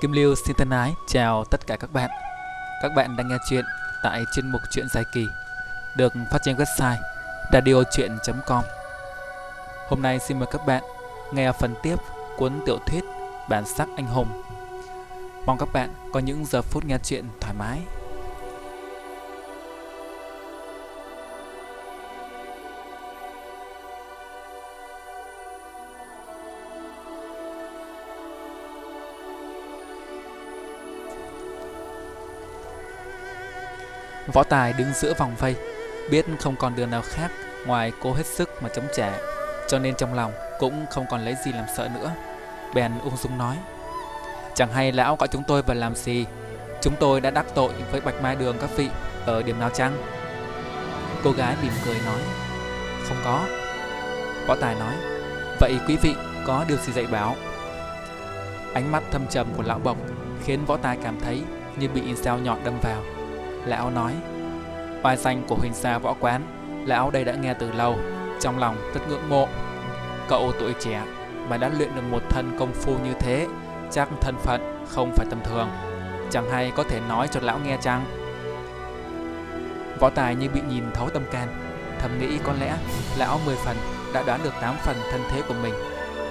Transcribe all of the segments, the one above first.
Kim Lưu xin thân ái chào tất cả các bạn. Các bạn đang nghe chuyện tại chuyên mục truyện dài kỳ, được phát trên website radiochuyen.com. Hôm nay xin mời các bạn nghe phần tiếp cuốn tiểu thuyết Bản sắc anh hùng. Mong các bạn có những giờ phút nghe chuyện thoải mái. Võ Tài đứng giữa vòng vây, biết không còn đường nào khác ngoài cố hết sức mà chống trả, cho nên trong lòng cũng không còn lấy gì làm sợ nữa. Bèn ung dung nói, chẳng hay lão gọi chúng tôi vào làm gì, chúng tôi đã đắc tội với Bạch Mai Đường các vị ở điểm nào chăng? Cô gái mỉm cười nói, không có. Võ Tài nói, vậy quý vị có điều gì dạy bảo? Ánh mắt thâm trầm của lão bộc khiến võ tài cảm thấy như bị dao nhọn đâm vào. Lão nói, Oai danh của huỳnh gia võ quán, Lão đây đã nghe từ lâu, Trong lòng rất ngưỡng mộ. Cậu tuổi trẻ mà đã luyện được một thân công phu như thế, Chắc thân phận không phải tầm thường. Chẳng hay có thể nói cho lão nghe chăng? Võ tài như bị nhìn thấu tâm can, Thầm nghĩ có lẽ lão 10 phần đã đoán được 8 phần thân thế của mình.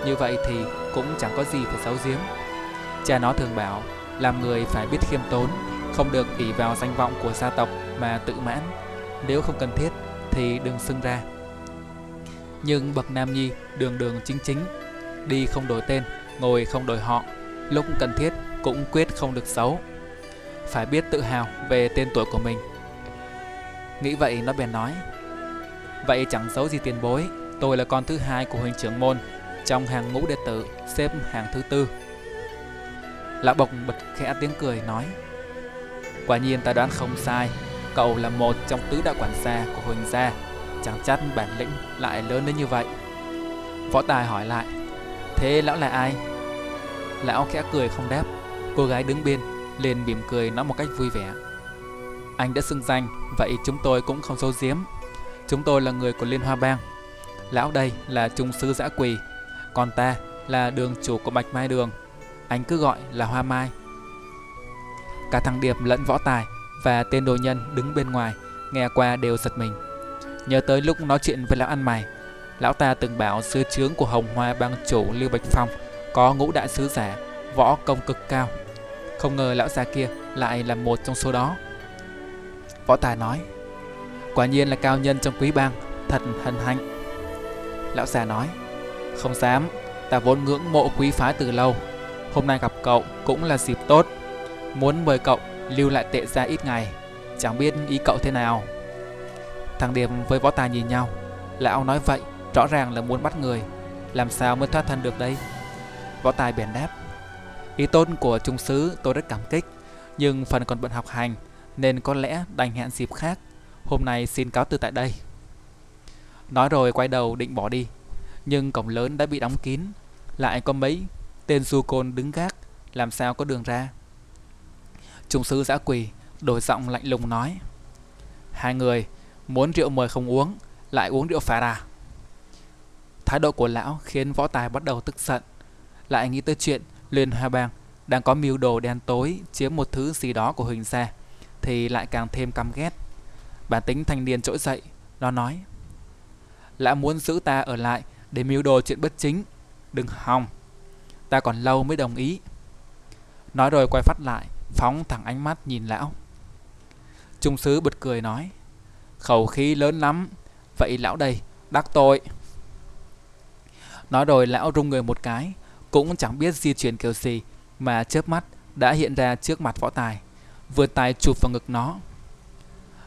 Như vậy thì cũng chẳng có gì phải xấu giếm. Cha nó thường bảo, Làm người phải biết khiêm tốn không được ỷ vào danh vọng của gia tộc mà tự mãn. Nếu không cần thiết thì đừng xưng ra. Nhưng bậc nam nhi, đường đường chính chính, đi không đổi tên, ngồi không đổi họ, lúc cần thiết cũng quyết không được xấu. Phải biết tự hào về tên tuổi của mình. Nghĩ vậy nó bèn nói, vậy chẳng xấu gì tiền bối, tôi là con thứ hai của huynh trưởng môn, trong hàng ngũ đệ tử xếp hàng thứ tư. Lão bộc bật khẽ tiếng cười, nói Quả nhiên ta đoán không sai, Cậu là một trong tứ đại quản gia của Huỳnh gia. Chẳng chắc bản lĩnh lại lớn đến như vậy. Võ Tài hỏi lại, Thế lão là ai? Lão khẽ cười không đáp. Cô gái đứng bên, liền mỉm cười nói một cách vui vẻ, Anh đã xưng danh, Vậy chúng tôi cũng không giấu giếm. Chúng tôi là người của Liên Hoa Bang. Lão đây là trung sư giã quỳ, Còn ta là đường chủ của Bạch Mai Đường. Anh cứ gọi là Hoa Mai. Cả thằng Điệp lẫn võ tài và tên đồ nhân đứng bên ngoài nghe qua đều giật mình. Nhớ tới lúc nói chuyện với lão ăn mày, lão ta từng bảo sứ chướng của Hồng Hoa bang chủ Lưu Bạch Phong có ngũ đại sứ giả, võ công cực cao. Không ngờ lão già kia lại là một trong số đó. Võ Tài nói, quả nhiên là cao nhân trong quý bang, thật hân hạnh. Lão già nói, không dám, ta vốn ngưỡng mộ quý phái từ lâu. Hôm nay gặp cậu cũng là dịp tốt Muốn mời cậu lưu lại tệ ra ít ngày. Chẳng biết ý cậu thế nào. Thằng Điệp với võ tài nhìn nhau. Lão nói vậy, rõ ràng là muốn bắt người. Làm sao mới thoát thân được đây? Võ tài bèn đáp. Ý tôn của trung sứ tôi rất cảm kích, Nhưng phần còn bận học hành, Nên có lẽ đành hẹn dịp khác. Hôm nay xin cáo từ tại đây. Nói rồi quay đầu định bỏ đi, Nhưng cổng lớn đã bị đóng kín. Lại có mấy tên du côn đứng gác, Làm sao có đường ra? Trung sư giã quỳ đổi giọng lạnh lùng nói Hai người muốn rượu mời không uống Lại uống rượu phá ra Thái độ của lão khiến võ tài bắt đầu tức giận Lại nghĩ tới chuyện Liên Hoa Bang đang có mưu đồ đen tối chiếm một thứ gì đó của Huỳnh gia thì lại càng thêm căm ghét. Bản tính thanh niên trỗi dậy, nó nói Lão muốn giữ ta ở lại để mưu đồ chuyện bất chính, đừng hòng. Ta còn lâu mới đồng ý. Nói rồi quay phát lại, phóng thẳng ánh mắt nhìn lão. Trung sứ bật cười nói, khẩu khí lớn lắm, vậy lão đây, đắc tội. Nói rồi lão rung người một cái, cũng chẳng biết di chuyển kiểu gì, mà chớp mắt đã hiện ra trước mặt võ tài, vừa tay chụp vào ngực nó.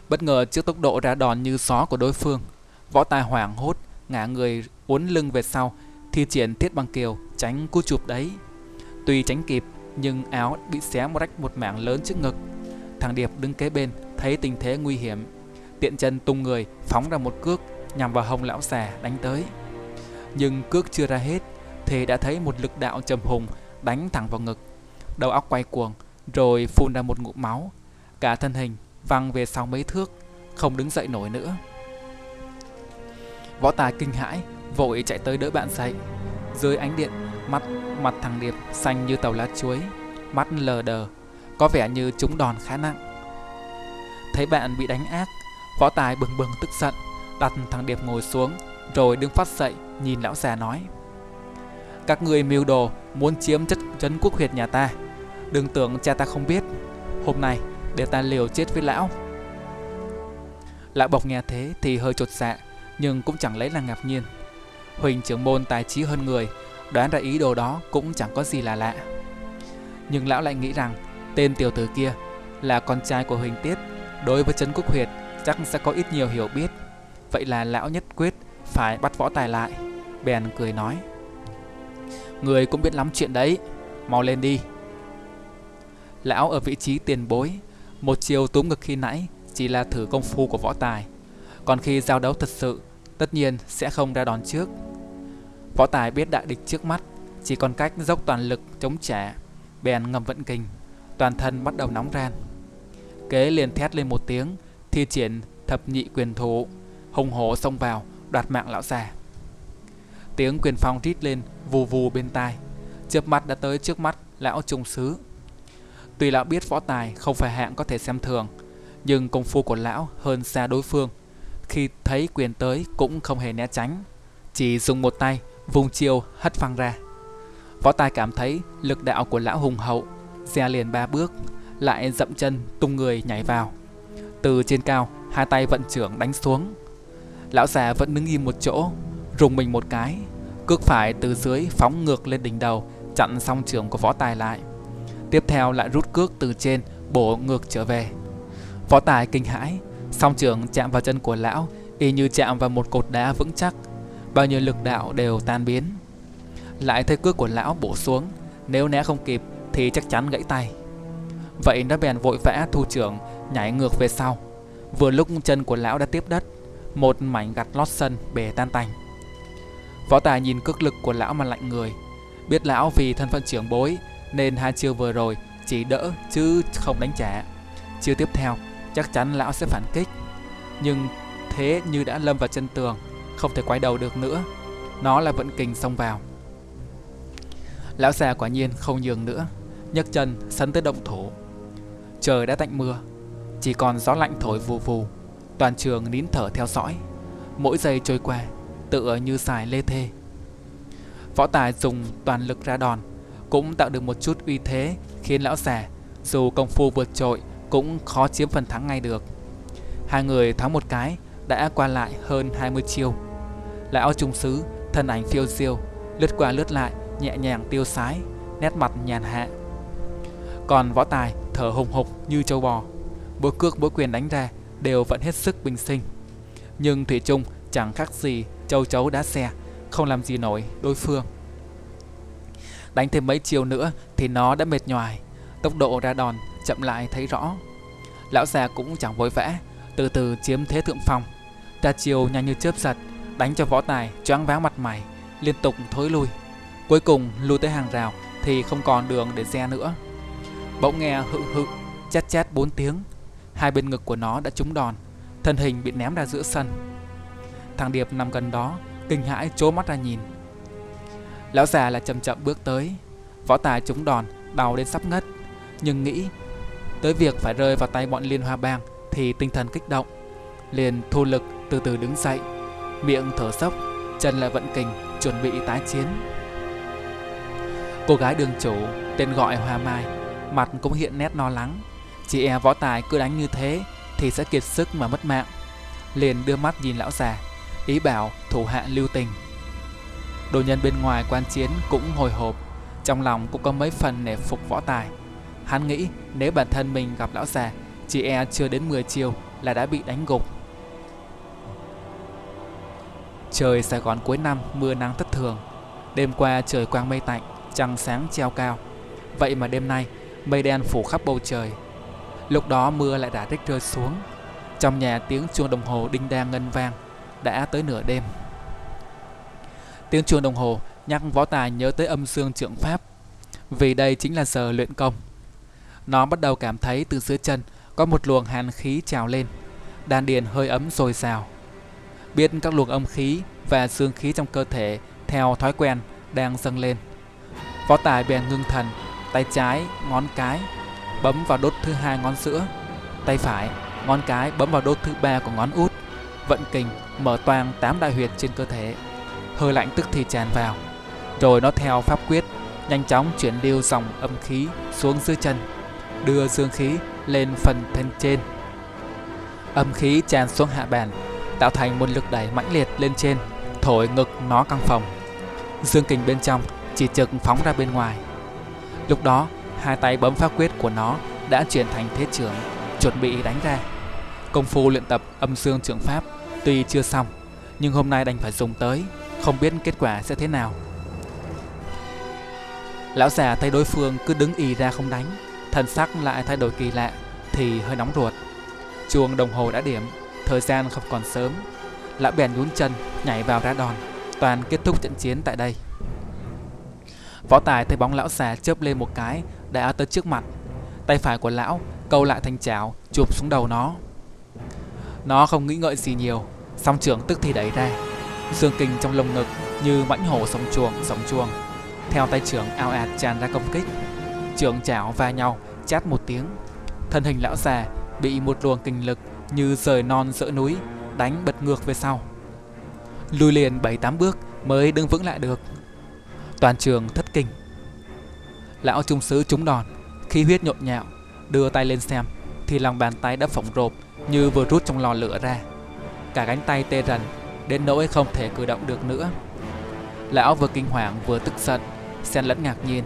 Bất ngờ trước tốc độ ra đòn như gió của đối phương, võ tài hoảng hốt, ngã người uốn lưng về sau, thi triển thiết bằng kiều, tránh cú chụp đấy. Tuy tránh kịp, nhưng áo bị xé một rách một mảng lớn trước ngực. Thằng Điệp đứng kế bên, thấy tình thế nguy hiểm, tiện chân tung người phóng ra một cước nhằm vào hông lão xà đánh tới. Nhưng cước chưa ra hết, thì đã thấy một lực đạo trầm hùng đánh thẳng vào ngực. Đầu óc quay cuồng, rồi phun ra một ngụm máu. Cả thân hình văng về sau mấy thước, không đứng dậy nổi nữa. Võ tài kinh hãi, vội chạy tới đỡ bạn dậy. Dưới ánh điện, mắt mặt thằng Điệp xanh như tàu lá chuối mắt lờ đờ, có vẻ như trúng đòn khá nặng. Thấy bạn bị đánh ác, võ tài bừng bừng tức giận, đặt thằng Điệp ngồi xuống, rồi đứng phát dậy nhìn lão già nói. Các người mưu đồ muốn chiếm chất trấn quốc huyệt nhà ta, đừng tưởng cha ta không biết. Hôm nay để ta liều chết với lão. Lão bộc nghe thế thì hơi chột dạ, nhưng cũng chẳng lấy là ngạc nhiên. Huỳnh trưởng môn tài trí hơn người, đoán ra ý đồ đó cũng chẳng có gì là lạ. Nhưng lão lại nghĩ rằng tên tiểu tử kia là con trai của Huỳnh Tiết, đối với Trấn Quốc Huyệt chắc sẽ có ít nhiều hiểu biết. Vậy là lão nhất quyết phải bắt võ tài lại. Bèn cười nói. Người cũng biết lắm chuyện đấy, mau lên đi. Lão ở vị trí tiền bối, một chiều túm ngực khi nãy chỉ là thử công phu của võ tài. Còn khi giao đấu thật sự, tất nhiên sẽ không ra đòn trước. Võ tài biết đại địch trước mắt, chỉ còn cách dốc toàn lực chống trả, bèn ngầm vận kình, toàn thân bắt đầu nóng ran. Kế liền thét lên một tiếng, thi triển thập nhị quyền thủ, hùng hổ xông vào, đoạt mạng lão già. Tiếng quyền phong rít lên vù vù bên tai, chớp mắt đã tới trước mắt lão trung sứ. Tuy lão biết võ tài không phải hạng có thể xem thường, nhưng công phu của lão hơn xa đối phương. Khi thấy quyền tới cũng không hề né tránh, chỉ dùng một tay vùng chiều hất phăng ra. Võ tài cảm thấy lực đạo của lão hùng hậu, xe liền ba bước, lại dậm chân tung người nhảy vào. Từ trên cao, hai tay vận trưởng đánh xuống. Lão già vẫn đứng im một chỗ, rùng mình một cái, cước phải từ dưới phóng ngược lên đỉnh đầu, chặn song trường của võ tài lại. Tiếp theo lại rút cước từ trên bổ ngược trở về. Võ tài kinh hãi, song trường chạm vào chân của lão y như chạm vào một cột đá vững chắc, bao nhiêu lực đạo đều tan biến. Lại thấy cước của lão bổ xuống, nếu né không kịp thì chắc chắn gãy tay. Vậy nó bèn vội vã thu trưởng nhảy ngược về sau. Vừa lúc chân của lão đã tiếp đất, một mảnh gặt lót sân bể tan tành. Võ tài nhìn cước lực của lão mà lạnh người, biết lão vì thân phận trưởng bối nên hai chiêu vừa rồi chỉ đỡ chứ không đánh trả. Chiêu tiếp theo chắc chắn lão sẽ phản kích. Nhưng thế như đã lâm vào chân tường, không thể quay đầu được nữa. Nó là vận kình xông vào. Lão già quả nhiên không nhường nữa, nhấc chân sấn tới động thủ. Trời đã tạnh mưa, chỉ còn gió lạnh thổi vù vù, toàn trường nín thở theo dõi. Mỗi giây trôi qua, tựa như xài lê thê. Võ Tài dùng toàn lực ra đòn, cũng tạo được một chút uy thế khiến lão già dù công phu vượt trội cũng khó chiếm phần thắng ngay được. Hai người thắng một cái đã qua lại hơn 20 chiêu. Lão trung sứ, thân ảnh phiêu diêu, lướt qua lướt lại, nhẹ nhàng tiêu sái, nét mặt nhàn hạ. Còn võ tài thở hùng hục như châu bò, mỗi cước mỗi quyền đánh ra đều vẫn hết sức bình sinh. Nhưng Thủy Trung chẳng khác gì châu chấu đá xe, không làm gì nổi đối phương. Đánh thêm mấy chiều nữa thì nó đã mệt nhoài, tốc độ ra đòn chậm lại thấy rõ. Lão già cũng chẳng vội vã, từ từ chiếm thế thượng phong. Ra chiều nhanh như chớp giật, đánh cho võ tài choáng váng mặt mày, liên tục thối lui. Cuối cùng lui tới hàng rào thì không còn đường để xe nữa. Bỗng nghe hự hự, chát chát bốn tiếng. Hai bên ngực của nó đã trúng đòn, thân hình bị ném ra giữa sân. Thằng Điệp nằm gần đó, kinh hãi trố mắt ra nhìn. Lão già là chậm chậm bước tới, võ tài trúng đòn, đau đến sắp ngất, nhưng nghĩ tới việc phải rơi vào tay bọn Liên Hoa Bang thì tinh thần kích động, liền thu lực từ từ đứng dậy, miệng thở sốc, chân lại vận kình, chuẩn bị tái chiến. Cô gái đường chủ, tên gọi Hoa Mai, mặt cũng hiện nét lo lắng, chỉ e võ tài cứ đánh như thế thì sẽ kiệt sức mà mất mạng. Liền đưa mắt nhìn lão già, ý bảo thủ hạ lưu tình. Đồ nhân bên ngoài quan chiến cũng hồi hộp, trong lòng cũng có mấy phần nể phục võ tài. Hắn nghĩ nếu bản thân mình gặp lão già, chỉ e chưa đến 10 chiều là đã bị đánh gục. Trời Sài Gòn cuối năm mưa nắng thất thường. Đêm qua trời quang mây tạnh, trăng sáng treo cao. Vậy mà đêm nay mây đen phủ khắp bầu trời. Lúc đó mưa lại đã rích rơi xuống. Trong nhà tiếng chuông đồng hồ đinh đang ngân vang, đã tới nửa đêm. Tiếng chuông đồng hồ nhắc võ tài nhớ tới âm dương trượng pháp, vì đây chính là giờ luyện công. Nó bắt đầu cảm thấy từ dưới chân có một luồng hàn khí trào lên, đan điền hơi ấm rồi rào Biết các luồng âm khí và dương khí trong cơ thể theo thói quen đang dâng lên. Võ tài bèn ngưng thần, tay trái ngón cái bấm vào đốt thứ hai ngón giữa, tay phải ngón cái bấm vào đốt thứ ba của ngón út, vận kình mở toang tám đại huyệt trên cơ thể. Hơi lạnh tức thì tràn vào, rồi nó theo pháp quyết nhanh chóng chuyển lưu dòng âm khí xuống dưới chân, đưa dương khí lên phần thân trên. Âm khí tràn xuống hạ bàn, tạo thành một lực đẩy mãnh liệt lên trên, thổi ngực nó căng phòng. Dương kình bên trong chỉ trực phóng ra bên ngoài. Lúc đó, hai tay bấm pháp quyết của nó đã chuyển thành thế trưởng, chuẩn bị đánh ra. Công phu luyện tập âm dương trưởng pháp tuy chưa xong, nhưng hôm nay đành phải dùng tới, không biết kết quả sẽ thế nào. Lão già thấy đối phương cứ đứng ì ra không đánh, thần sắc lại thay đổi kỳ lạ, thì hơi nóng ruột. Chuông đồng hồ đã điểm, thời gian không còn sớm. Lão bèn nhún chân, nhảy vào ra đòn, toàn kết thúc trận chiến tại đây. Võ Tài thấy bóng lão già chớp lên một cái, đã tới trước mặt. Tay phải của lão câu lại thành chảo, chụp xuống đầu nó. Nó không nghĩ ngợi gì nhiều, song trưởng tức thì đẩy ra. Dương kinh trong lồng ngực như mãnh hổ sóng chuồng, sóng chuông. Theo tay trưởng ao ạt tràn ra công kích. Trưởng chảo va nhau, chát một tiếng. Thân hình lão già bị một luồng kinh lực như rời non dỡ núi, đánh bật ngược về sau. Lùi liền 7-8 bước mới đứng vững lại được. Toàn trường thất kinh. Lão trung sứ trúng đòn, khí huyết nhộn nhạo, đưa tay lên xem thì lòng bàn tay đã phồng rộp như vừa rút trong lò lửa ra. Cả cánh tay tê rần, đến nỗi không thể cử động được nữa. Lão vừa kinh hoàng vừa tức giận, xen lẫn ngạc nhiên.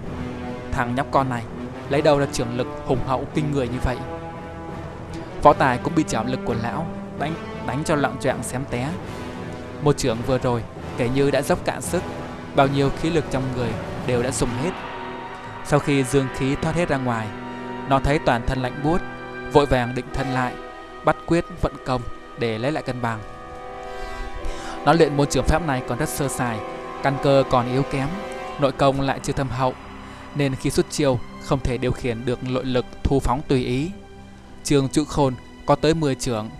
Thằng nhóc con này lấy đâu ra trường lực hùng hậu kinh người như vậy? Võ Tài cũng bị chảo lực của lão đánh đánh cho loạn trạng xém té. Một trưởng vừa rồi kể như đã dốc cạn sức, bao nhiêu khí lực trong người đều đã dùng hết. Sau khi dương khí thoát hết ra ngoài, nó thấy toàn thân lạnh buốt, vội vàng định thân lại, bắt quyết vận công để lấy lại cân bằng. Nó luyện môn trường pháp này còn rất sơ sài, căn cơ còn yếu kém, nội công lại chưa thâm hậu, nên khi xuất chiêu không thể điều khiển được nội lực thu phóng tùy ý. Trường trụ khôn có tới 10 trưởng,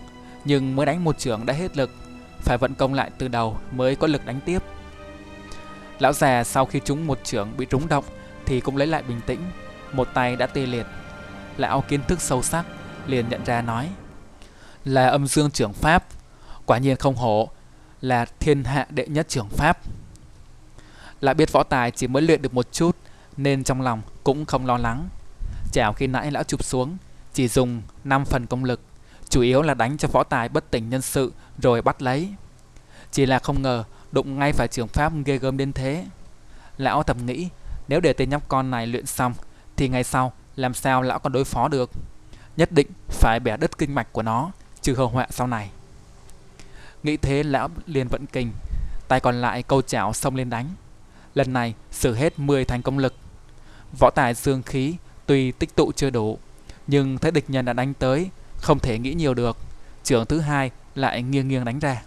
nhưng mới đánh một trưởng đã hết lực, phải vận công lại từ đầu mới có lực đánh tiếp. Lão già sau khi trúng một trưởng bị trúng động thì cũng lấy lại bình tĩnh, một tay đã tê liệt. Lão kiến thức sâu sắc, liền nhận ra nói Là âm dương trưởng Pháp, quả nhiên không hổ, là thiên hạ đệ nhất trưởng Pháp. Lại biết võ tài chỉ mới luyện được một chút, nên trong lòng cũng không lo lắng. Chào khi nãy lão chụp xuống, chỉ dùng 5 phần công lực, chủ yếu là đánh cho võ tài bất tỉnh nhân sự rồi bắt lấy. Chỉ là không ngờ đụng ngay phải trường pháp ghê gớm đến thế. Lão thầm nghĩ nếu để tên nhóc con này luyện xong thì ngày sau làm sao lão còn đối phó được. Nhất định phải bẻ đứt kinh mạch của nó trừ hậu họa sau này. Nghĩ thế lão liền vận kinh, tay còn lại câu chảo xông lên đánh. Lần này sử hết 10 thành công lực. Võ tài dương khí tuy tích tụ chưa đủ, nhưng thấy địch nhân đã đánh tới, không thể nghĩ nhiều được. Trưởng thứ hai lại nghiêng nghiêng đánh ra.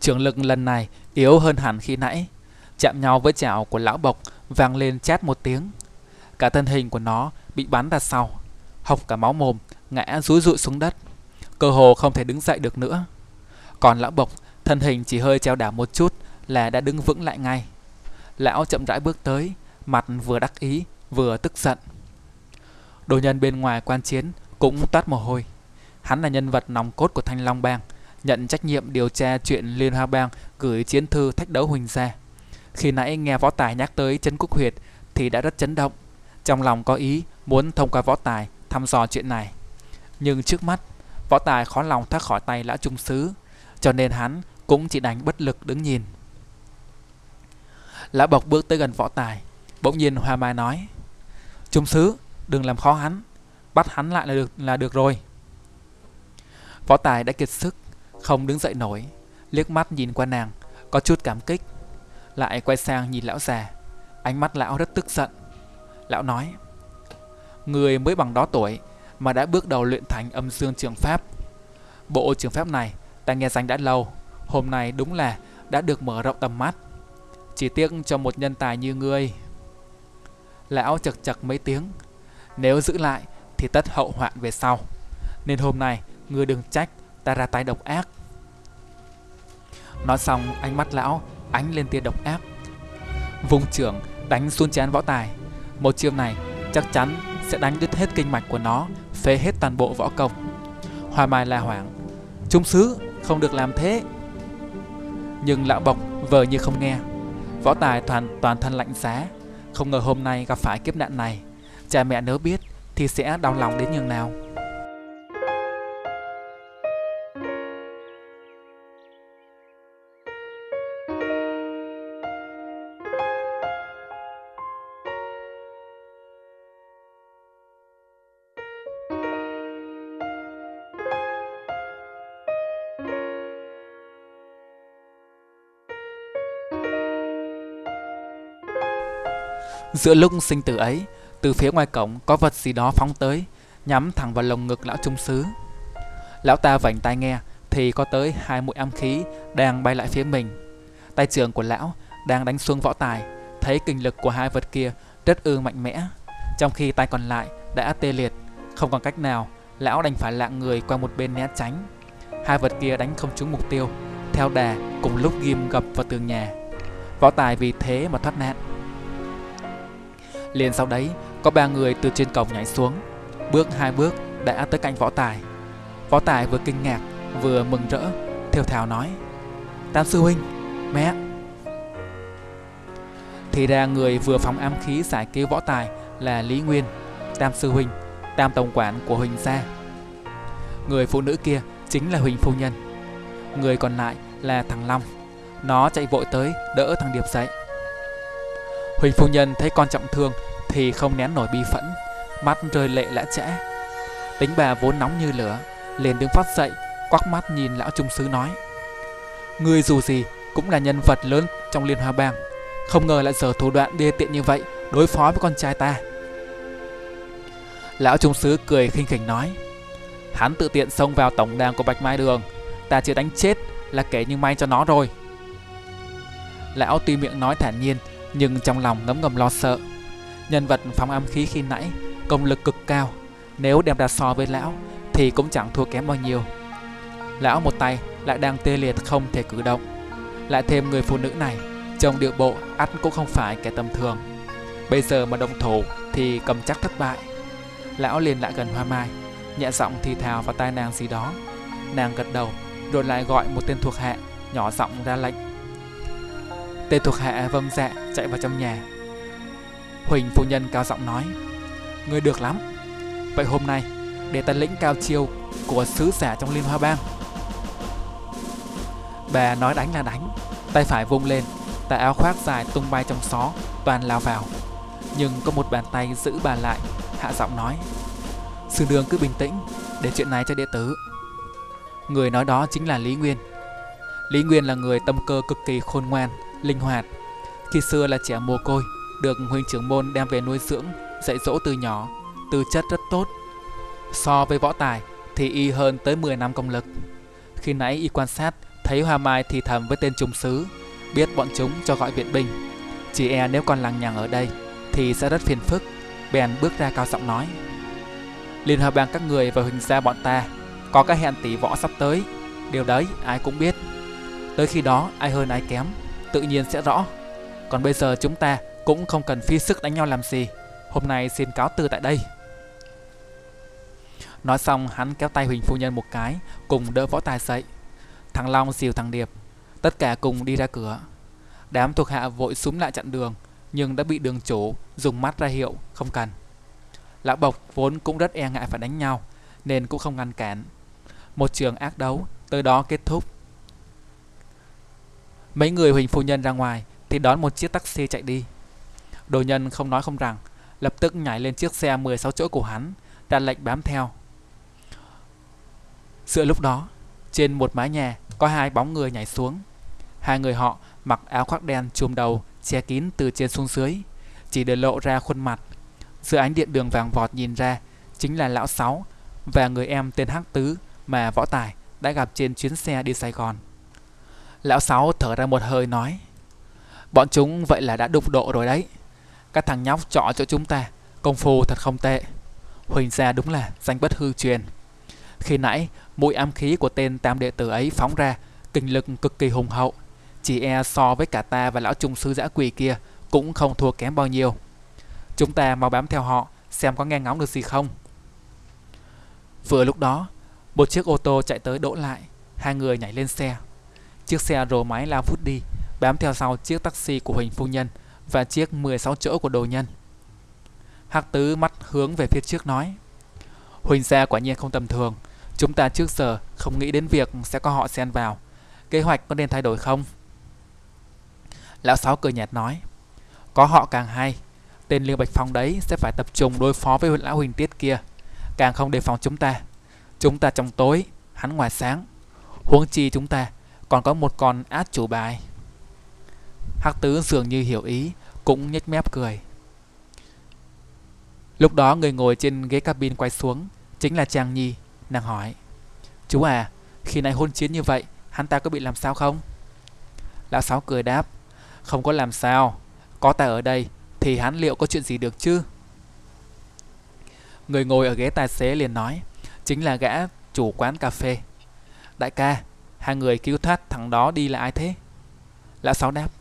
Trường lực lần này yếu hơn hẳn khi nãy, chạm nhau với chảo của lão bộc vang lên chát một tiếng. Cả thân hình của nó bị bắn ra sau, hộc cả máu mồm, ngã rúi rụi xuống đất. Cơ hồ không thể đứng dậy được nữa. Còn lão bộc, thân hình chỉ hơi treo đảo một chút là đã đứng vững lại ngay. Lão chậm rãi bước tới, mặt vừa đắc ý, vừa tức giận. Đồ nhân bên ngoài quan chiến cũng toát mồ hôi. Hắn là nhân vật nòng cốt của Thanh Long Bang, nhận trách nhiệm điều tra chuyện Liên Hoa Bang gửi chiến thư thách đấu Huỳnh gia. Khi nãy nghe võ tài nhắc tới Trấn Quốc Huyệt thì đã rất chấn động. Trong lòng có ý muốn thông qua võ tài thăm dò chuyện này. Nhưng trước mắt, võ tài khó lòng thoát khỏi tay lã trung sứ, cho nên hắn cũng chỉ đánh bất lực đứng nhìn. Lã bộc bước tới gần võ tài, bỗng nhiên hoa mai nói Trung sứ, đừng làm khó hắn, bắt hắn lại là được là được rồi. Võ tài đã kiệt sức, không đứng dậy nổi, liếc mắt nhìn qua nàng, có chút cảm kích. Lại quay sang nhìn lão già, ánh mắt lão rất tức giận. Lão nói, người mới bằng đó tuổi mà đã bước đầu luyện thành âm dương trường pháp. Bộ trường pháp này ta nghe danh đã lâu, hôm nay đúng là đã được mở rộng tầm mắt. Chỉ tiếc cho một nhân tài như ngươi. Lão chật chật mấy tiếng, nếu giữ lại thì tất hậu hoạn về sau. Nên hôm nay ngươi đừng trách ta ra tay độc ác. Nói xong ánh mắt lão ánh lên tia độc ác. Vùng trưởng đánh xuống chán võ tài. Một chiêu này chắc chắn sẽ đánh đứt hết kinh mạch của nó, phế hết toàn bộ võ công. Hoa Mai la hoảng, trung sứ không được làm thế. Nhưng lão bộc vờ như không nghe. Võ tài toàn toàn thân lạnh giá, không ngờ hôm nay gặp phải kiếp nạn này. Cha mẹ nếu biết thì sẽ đau lòng đến nhường nào. Giữa lúc sinh tử ấy, từ phía ngoài cổng có vật gì đó phóng tới, nhắm thẳng vào lồng ngực lão trung sứ. Lão ta vảnh tai nghe thì có tới hai mũi âm khí đang bay lại phía mình. Tay trường của lão đang đánh xuống võ tài, thấy kinh lực của hai vật kia rất ư mạnh mẽ, trong khi tay còn lại đã tê liệt, không còn cách nào, lão đành phải lạng người qua một bên né tránh. Hai vật kia đánh không trúng mục tiêu, theo đà cùng lúc ghim gập vào tường nhà. Võ tài vì thế mà thoát nạn. Liền sau đấy, có ba người từ trên cổng nhảy xuống, bước hai bước đã tới cạnh võ tài. Võ tài vừa kinh ngạc, vừa mừng rỡ, theo thào nói: "Tam sư huynh, mẹ." Thì ra người vừa phóng ám khí giải cứu võ tài là Lý Nguyên, Tam sư huynh, Tam tổng quản của Huỳnh gia. Người phụ nữ kia chính là Huỳnh phu nhân. Người còn lại là thằng Long. Nó chạy vội tới đỡ thằng Điệp dậy. Huỳnh phu nhân thấy con trọng thương thì không nén nổi bi phẫn, mắt rơi lệ lã chã. Tính bà vốn nóng như lửa, liền đứng phát dậy, quắc mắt nhìn lão trung sứ nói: người dù gì cũng là nhân vật lớn trong Liên Hoa Bang, không ngờ lại sở thủ đoạn đê tiện như vậy đối phó với con trai ta." Lão trung sứ cười khinh khỉnh nói: "Hắn tự tiện xông vào tổng đàn của Bạch Mai Đường, ta chưa đánh chết là kể như may cho nó rồi." Lão tuy miệng nói thản nhiên, nhưng trong lòng ngấm ngầm lo sợ. Nhân vật phóng âm khí khi nãy công lực cực cao, nếu đem ra so với lão thì cũng chẳng thua kém bao nhiêu. Lão một tay lại đang tê liệt không thể cử động, lại thêm người phụ nữ này, trông điệu bộ ắt cũng không phải kẻ tầm thường. Bây giờ mà động thủ thì cầm chắc thất bại. Lão liền lại gần Hoa Mai, nhẹ giọng thì thào vào tai nàng gì đó. Nàng gật đầu, rồi lại gọi một tên thuộc hạ, nhỏ giọng ra lệnh Tên thuộc hạ vâng dạ chạy vào trong nhà Huỳnh phu nhân cao giọng nói Ngươi được lắm. Vậy hôm nay để ta lĩnh cao chiêu của sứ giả trong Liên Hoa Bang. Bà nói đánh là đánh Tay phải vung lên Tà áo khoác dài tung bay trong xó Toàn lao vào. Nhưng có một bàn tay giữ bà lại Hạ giọng nói Sư đường cứ bình tĩnh Để chuyện này cho đệ tử. Người nói đó chính là Lý Nguyên. Lý Nguyên là người tâm cơ cực kỳ khôn ngoan linh hoạt. Khi xưa là trẻ mồ côi, được huynh trưởng môn đem về nuôi dưỡng, dạy dỗ từ nhỏ, tư chất rất tốt. So với võ tài thì y hơn tới 10 năm công lực. Khi nãy y quan sát thấy Hoa Mai thì thầm với tên trung sứ, biết bọn chúng cho gọi viện binh. Chỉ e nếu còn lằng nhằng ở đây thì sẽ rất phiền phức. Bèn bước ra cao giọng nói: Liên hợp bang các người và huỳnh gia bọn ta có cái hẹn tỷ võ sắp tới, điều đấy ai cũng biết. Tới khi đó ai hơn ai kém tự nhiên sẽ rõ. Còn bây giờ chúng ta cũng không cần phi sức đánh nhau làm gì. Hôm nay xin cáo từ tại đây. Nói xong hắn kéo tay Huỳnh Phu Nhân một cái, cùng đỡ võ tài dậy. Thằng Long dìu thằng Điệp, tất cả cùng đi ra cửa. Đám thuộc hạ vội súng lại chặn đường, nhưng đã bị đường chủ dùng mắt ra hiệu không cần. Lão Bộc vốn cũng rất e ngại phải đánh nhau, nên cũng không ngăn cản. Một trường ác đấu tới đó kết thúc. Mấy người Huỳnh phu nhân ra ngoài thì đón một chiếc taxi chạy đi. Đồ nhân không nói không rằng, lập tức nhảy lên chiếc xe 16 chỗ của hắn, ra lệnh bám theo. Giữa lúc đó, trên một mái nhà có hai bóng người nhảy xuống. Hai người họ mặc áo khoác đen trùm đầu, che kín từ trên xuống dưới, chỉ để lộ ra khuôn mặt. Giữa ánh điện đường vàng vọt nhìn ra, chính là lão sáu và người em tên Hắc Tứ mà Võ Tài đã gặp trên chuyến xe đi Sài Gòn. Lão Sáu thở ra một hơi nói Bọn chúng vậy là đã đụng độ rồi đấy các thằng nhóc trọ cho chúng ta. Công phu thật không tệ. Huỳnh gia đúng là danh bất hư truyền. Khi nãy mũi ám khí của tên tam đệ tử ấy phóng ra Kinh lực cực kỳ hùng hậu. Chỉ e so với cả ta và lão trung sư giã quỷ kia Cũng không thua kém bao nhiêu. Chúng ta mau bám theo họ xem có nghe ngóng được gì không. Vừa lúc đó, một chiếc ô tô chạy tới đỗ lại, hai người nhảy lên xe. Chiếc xe rồ máy lao vút đi, bám theo sau chiếc taxi của Huỳnh Phu Nhân và chiếc 16 chỗ của đồ nhân. Hắc Tứ mắt hướng về phía trước nói Huỳnh gia quả nhiên không tầm thường. Chúng ta trước giờ không nghĩ đến việc sẽ có họ xen vào. Kế hoạch có nên thay đổi không? Lão Sáu cười nhạt nói Có họ càng hay. Tên Liêu Bạch Phong đấy sẽ phải tập trung đối phó với lão Huỳnh Tiết kia. Càng không đề phòng chúng ta Chúng ta trong tối, hắn ngoài sáng. Huống chi chúng ta còn có một con át chủ bài. Hắc Tứ dường như hiểu ý cũng nhếch mép cười. Lúc đó người ngồi trên ghế cabin quay xuống, Chính là Trang Nhi, Nàng hỏi. Chú à Khi này hôn chiến như vậy, Hắn ta có bị làm sao không? Lão Sáu cười đáp. Không có làm sao, Có ta ở đây Thì hắn liệu có chuyện gì được chứ? Người ngồi ở ghế tài xế liền nói, Chính là gã chủ quán cà phê. Đại ca, Hai người cứu thoát thằng đó đi là ai thế? Lão Sáu đáp.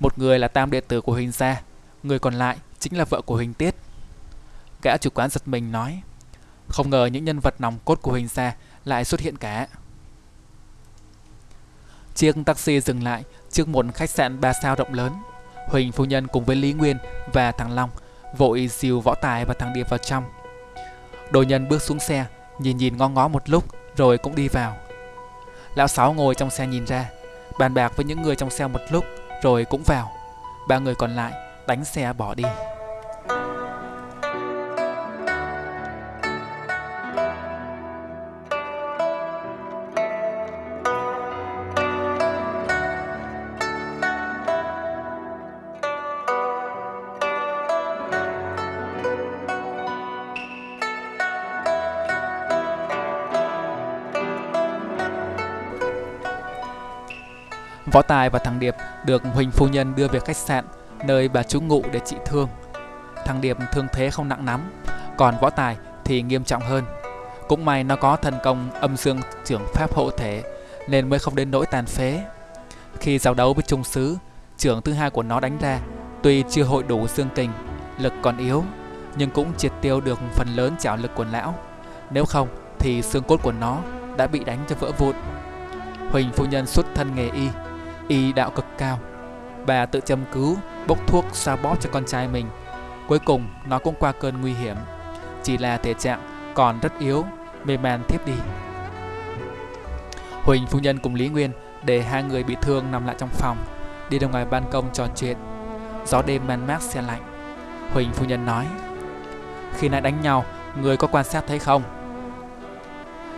Một người là tam đệ tử của Huỳnh Gia, Người còn lại chính là vợ của Huỳnh Tiết. Gã chủ quán giật mình nói, Không ngờ những nhân vật nòng cốt của Huỳnh Gia lại xuất hiện cả. Chiếc taxi dừng lại trước một khách sạn ba sao rộng lớn. Huỳnh phu nhân cùng với Lý Nguyên và thằng Long vội dìu võ tài và thằng Điệp vào trong. Đồ nhân bước xuống xe, Nhìn nhìn ngó ngó một lúc Rồi cũng đi vào. Lão Sáu ngồi trong xe nhìn ra, Bàn bạc với những người trong xe một lúc. Rồi cũng vào. Ba người còn lại đánh xe bỏ đi. Võ Tài và thằng Điệp được Huỳnh Phu Nhân đưa về khách sạn nơi bà chú ngụ để trị thương. Thằng Điệp thương thế không nặng lắm, còn Võ Tài thì nghiêm trọng hơn. Cũng may nó có thần công âm dương trưởng pháp hộ thể nên mới không đến nỗi tàn phế. Khi giao đấu với Trung Sứ, trưởng thứ hai của nó đánh ra, tuy chưa hội đủ xương kình, lực còn yếu, nhưng cũng triệt tiêu được phần lớn chảo lực của lão. Nếu không thì xương cốt của nó đã bị đánh cho vỡ vụn. Huỳnh phu nhân xuất thân nghề y, y đạo cực cao. Bà tự châm cứu, bốc thuốc xoa bóp cho con trai mình. Cuối cùng nó cũng qua cơn nguy hiểm. Chỉ là thể trạng còn rất yếu, mê man thiếp đi. Huỳnh phu nhân cùng Lý Nguyên để hai người bị thương nằm lại trong phòng, đi ra ngoài ban công trò chuyện. Gió đêm man mát xe lạnh. Huỳnh phu nhân nói: "Khi nãy đánh nhau, người có quan sát thấy không?"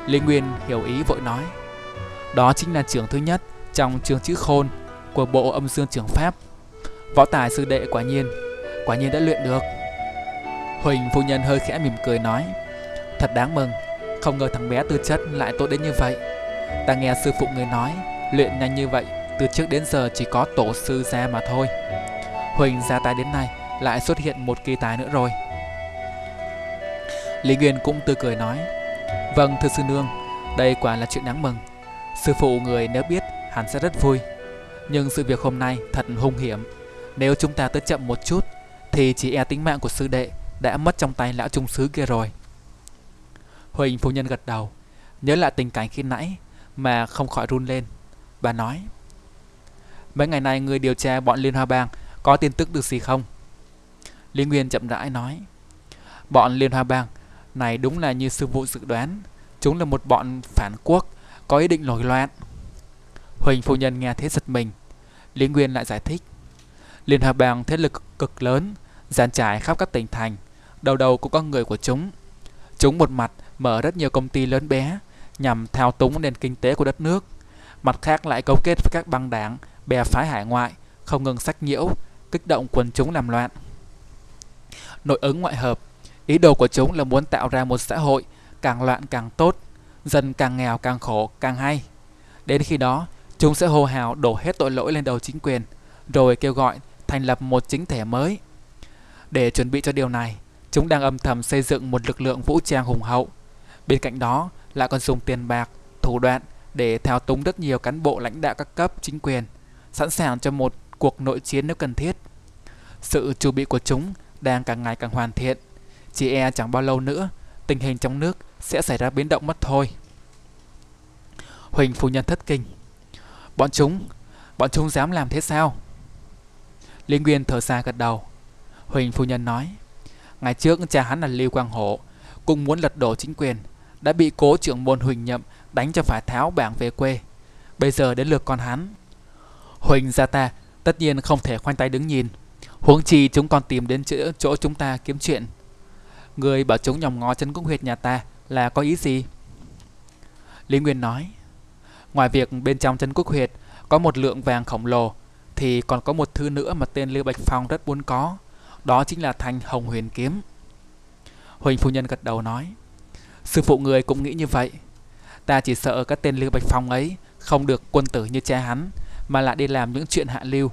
Lý Nguyên hiểu ý vội nói: "Đó chính là trưởng thứ nhất trong trường chữ khôn của bộ âm dương trường pháp. Võ tài sư đệ quả nhiên, quả nhiên đã luyện được. Huỳnh phu nhân hơi khẽ mỉm cười nói, thật đáng mừng, không ngờ thằng bé tư chất lại tốt đến như vậy. Ta nghe sư phụ người nói, luyện nhanh như vậy, từ trước đến giờ chỉ có tổ sư ra mà thôi. Huỳnh ra tay đến nay lại xuất hiện một kỳ tài nữa rồi. Lý Nguyên cũng tươi cười nói, vâng thưa sư nương, đây quả là chuyện đáng mừng. Sư phụ người nếu biết hắn sẽ rất vui. Nhưng sự việc hôm nay thật hung hiểm. Nếu chúng ta tới chậm một chút, thì chỉ e tính mạng của sư đệ đã mất trong tay lão trung sứ kia rồi. Huỳnh phu nhân gật đầu, nhớ lại tình cảnh khi nãy mà không khỏi run lên. Bà nói, mấy ngày nay người điều tra bọn Liên Hoa Bang có tin tức được gì không? Lý Nguyên chậm rãi nói, bọn Liên Hoa Bang này đúng là như sư phụ dự đoán, chúng là một bọn phản quốc có ý định nổi loạn. Huỳnh phu nhân nghe thế giật mình. Lý Nguyên lại giải thích. Liên Hợp Bang thế lực cực lớn, dàn trải khắp các tỉnh thành, đầu đầu cũng có người của chúng. Chúng một mặt mở rất nhiều công ty lớn bé nhằm thao túng nền kinh tế của đất nước, mặt khác lại cấu kết với các băng đảng, bè phái hải ngoại, không ngừng sách nhiễu, kích động quần chúng làm loạn. Nội ứng ngoại hợp, ý đồ của chúng là muốn tạo ra một xã hội càng loạn càng tốt, dân càng nghèo càng khổ càng hay. Đến khi đó, Chúng sẽ hô hào đổ hết tội lỗi lên đầu chính quyền, rồi kêu gọi thành lập một chính thể mới. Để chuẩn bị cho điều này, chúng đang âm thầm xây dựng một lực lượng vũ trang hùng hậu. Bên cạnh đó lại còn dùng tiền bạc, thủ đoạn để thao túng rất nhiều cán bộ lãnh đạo các cấp chính quyền, sẵn sàng cho một cuộc nội chiến nếu cần thiết. Sự chuẩn bị của chúng đang càng ngày càng hoàn thiện. chỉ e chẳng bao lâu nữa tình hình trong nước sẽ xảy ra biến động mất thôi. Huỳnh phu nhân thất kinh. Bọn chúng, bọn chúng dám làm thế sao? Lý Nguyên thở xa gật đầu. Huỳnh phu nhân nói, ngày trước cha hắn là Lưu Quang Hổ, cũng muốn lật đổ chính quyền, đã bị cố trưởng môn Huỳnh Nhậm đánh cho phải tháo bảng về quê. Bây giờ đến lượt con hắn. Huỳnh gia ta tất nhiên không thể khoanh tay đứng nhìn. Huống chi chúng còn tìm đến chỗ, chỗ chúng ta kiếm chuyện. Người bảo chúng nhòm ngó chân cung huyệt nhà ta là có ý gì? Lý Nguyên nói, ngoài việc bên trong chân quốc huyệt có một lượng vàng khổng lồ, thì còn có một thứ nữa mà tên Lưu Bạch Phong rất muốn có, đó chính là thanh hồng huyền kiếm. Huỳnh phu nhân gật đầu nói, sư phụ người cũng nghĩ như vậy. Ta chỉ sợ các tên Lưu Bạch Phong ấy không được quân tử như cha hắn, mà lại đi làm những chuyện hạ lưu.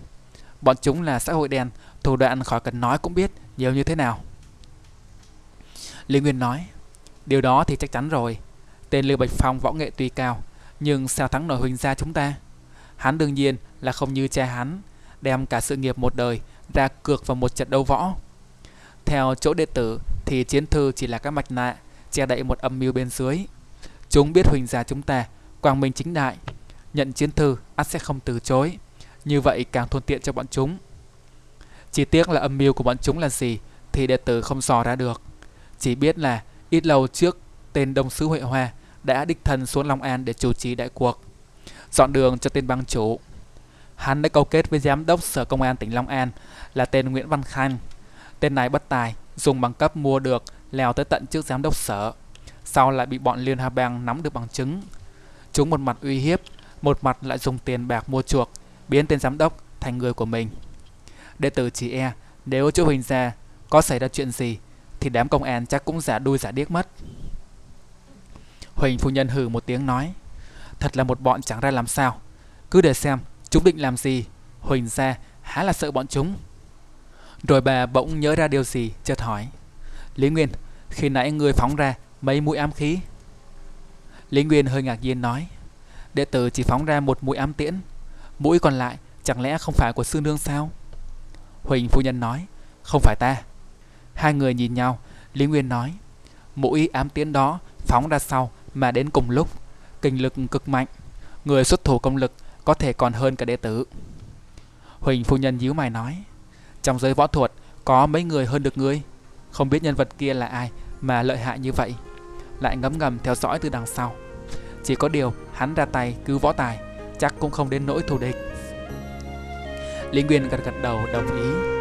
Bọn chúng là xã hội đen, thủ đoạn khỏi cần nói cũng biết nhiều như thế nào. Lý Nguyên nói, điều đó thì chắc chắn rồi. Tên Lưu Bạch Phong võ nghệ tuy cao, nhưng sao thắng nổi huỳnh gia chúng ta? Hắn đương nhiên là không như cha hắn, đem cả sự nghiệp một đời ra cược vào một trận đấu võ. Theo chỗ đệ tử thì chiến thư chỉ là các mạch nạ, che đậy một âm mưu bên dưới. Chúng biết huỳnh gia chúng ta, quang minh chính đại, nhận chiến thư ắt sẽ không từ chối. Như vậy càng thuận tiện cho bọn chúng. Chỉ tiếc là âm mưu của bọn chúng là gì thì đệ tử không dò ra được. Chỉ biết là ít lâu trước tên Đông Sứ Huệ Hoa đã đích thân xuống Long An để chủ trì đại cuộc, dọn đường cho tên băng chủ. Hắn đã câu kết với giám đốc sở công an tỉnh Long An là tên Nguyễn Văn Khanh. Tên này bất tài, dùng bằng cấp mua được leo tới tận trước giám đốc sở. Sau lại bị bọn Liên Hà Bang nắm được bằng chứng. Chúng một mặt uy hiếp, một mặt lại dùng tiền bạc mua chuộc, biến tên giám đốc thành người của mình. Đệ tử chỉ e, nếu chỗ Huỳnh ra, có xảy ra chuyện gì, thì đám công an chắc cũng giả đuôi giả điếc mất. Huỳnh phu nhân hừ một tiếng nói, thật là một bọn chẳng ra làm sao. Cứ để xem, chúng định làm gì. Huỳnh gia há là sợ bọn chúng. Rồi bà bỗng nhớ ra điều gì, chợt hỏi. Lý Nguyên, khi nãy người phóng ra mấy mũi ám khí? Lý Nguyên hơi ngạc nhiên nói, đệ tử chỉ phóng ra một mũi ám tiễn, mũi còn lại chẳng lẽ không phải của sư nương sao? Huỳnh phu nhân nói, không phải ta. Hai người nhìn nhau, Lý Nguyên nói, mũi ám tiễn đó phóng ra sau mà đến cùng lúc, kinh lực cực mạnh, người xuất thủ công lực có thể còn hơn cả đệ tử. Huỳnh phu nhân nhíu mày nói, trong giới võ thuật có mấy người hơn được ngươi, không biết nhân vật kia là ai mà lợi hại như vậy, lại ngấm ngầm theo dõi từ đằng sau. Chỉ có điều hắn ra tay cứu võ tài, chắc cũng không đến nỗi thù địch. Lý Nguyên gật gật đầu đồng ý.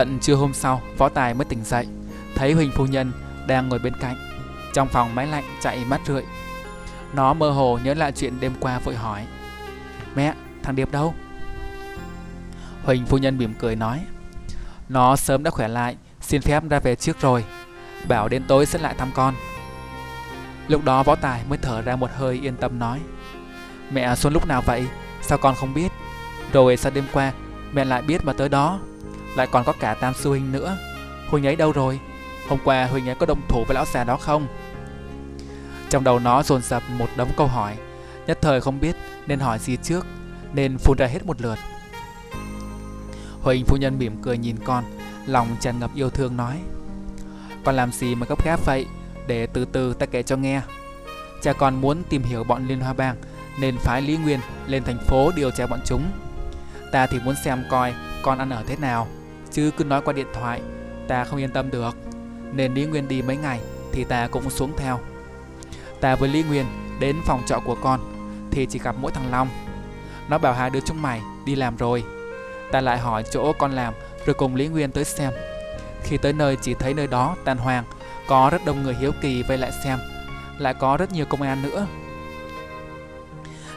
Tận trưa hôm sau, võ tài mới tỉnh dậy, thấy Huỳnh phu nhân đang ngồi bên cạnh. Trong phòng máy lạnh chạy mắt rượi. Nó mơ hồ nhớ lại chuyện đêm qua vội hỏi. Mẹ, thằng Điệp đâu? Huỳnh phu nhân mỉm cười nói. Nó sớm đã khỏe lại, xin phép ra về trước rồi. Bảo đến tối sẽ lại thăm con. Lúc đó võ tài mới thở ra một hơi yên tâm nói. Mẹ Xuân lúc nào vậy? Sao con không biết? Rồi sao đêm qua mẹ lại biết mà tới đó? Lại còn có cả Tam Sư Huynh nữa. Huynh ấy đâu rồi? Hôm qua Huynh ấy có động thủ với lão già đó không? Trong đầu nó dồn dập một đống câu hỏi. Nhất thời không biết nên hỏi gì trước, Nên phun ra hết một lượt. Huỳnh phu nhân mỉm cười nhìn con, Lòng tràn ngập yêu thương nói, Con làm gì mà gấp gáp vậy? Để từ từ ta kể cho nghe. Cha con muốn tìm hiểu bọn Liên Hoa Bang, Nên phái Lý Nguyên lên thành phố điều tra bọn chúng. Ta thì muốn xem coi con ăn ở thế nào chứ cứ nói qua điện thoại, ta không yên tâm được. Nên lý nguyên đi mấy ngày thì ta cũng xuống theo. Ta với lý nguyên đến phòng trọ của con thì chỉ gặp mỗi thằng long. Nó bảo hai đứa chúng mày đi làm rồi. Ta lại hỏi chỗ con làm rồi cùng lý nguyên tới xem. Khi tới nơi chỉ thấy nơi đó tàn hoàng có rất đông người hiếu kỳ vây lại xem. Lại có rất nhiều công an nữa.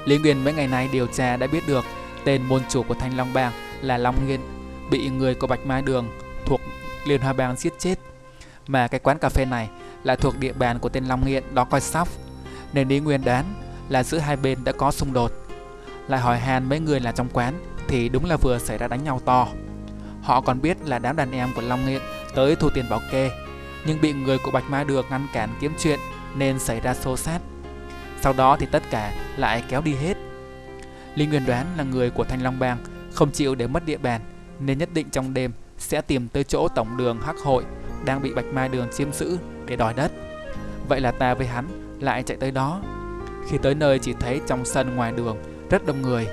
Lý nguyên mấy ngày nay điều tra đã biết được tên môn chủ của thanh long bang là long nghiên bị người của Bạch Mai Đường thuộc Liên Hoa Bang giết chết. Mà cái quán cà phê này là thuộc địa bàn của tên Long Nghiện đó coi sóc. Nên đi nguyên đoán là giữa hai bên đã có xung đột. Lại hỏi han mấy người là trong quán thì đúng là vừa xảy ra đánh nhau to. Họ còn biết là đám đàn em của Long Nghiện tới thu tiền bảo kê, nhưng bị người của Bạch Mai Đường ngăn cản kiếm chuyện nên xảy ra xô xát. Sau đó thì tất cả lại kéo đi hết. Linh Nguyên đoán là người của Thanh Long Bang không chịu để mất địa bàn nên nhất định trong đêm sẽ tìm tới chỗ tổng đường Hắc Hội đang bị Bạch Mai Đường chiếm giữ để đòi đất. Vậy là ta với hắn lại chạy tới đó. Khi tới nơi chỉ thấy trong sân ngoài đường rất đông người.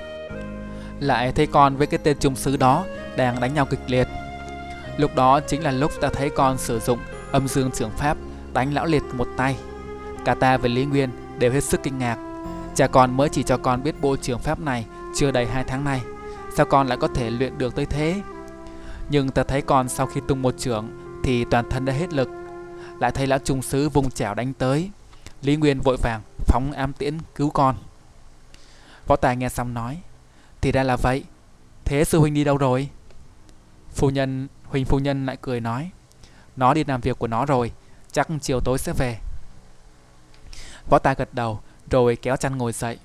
Lại thấy con với cái tên trung sứ đó đang đánh nhau kịch liệt. Lúc đó chính là lúc ta thấy con sử dụng âm dương trường pháp đánh lão liệt một tay. Cả ta và Lý Nguyên đều hết sức kinh ngạc. Cha con mới chỉ cho con biết bộ trường pháp này chưa đầy 2 tháng nay. Sao con lại có thể luyện được tới thế? Nhưng ta thấy con sau khi tung một trường thì toàn thân đã hết lực. Lại thấy lão trung sứ vùng chảo đánh tới. Lý Nguyên vội vàng phóng ám tiễn cứu con. Võ Tài nghe xong nói, thì ra là vậy. Thế sư huynh đi đâu rồi? Phu nhân, Huỳnh phu nhân lại cười nói, nó đi làm việc của nó rồi, chắc chiều tối sẽ về. Võ Tài gật đầu, rồi kéo chăn ngồi dậy.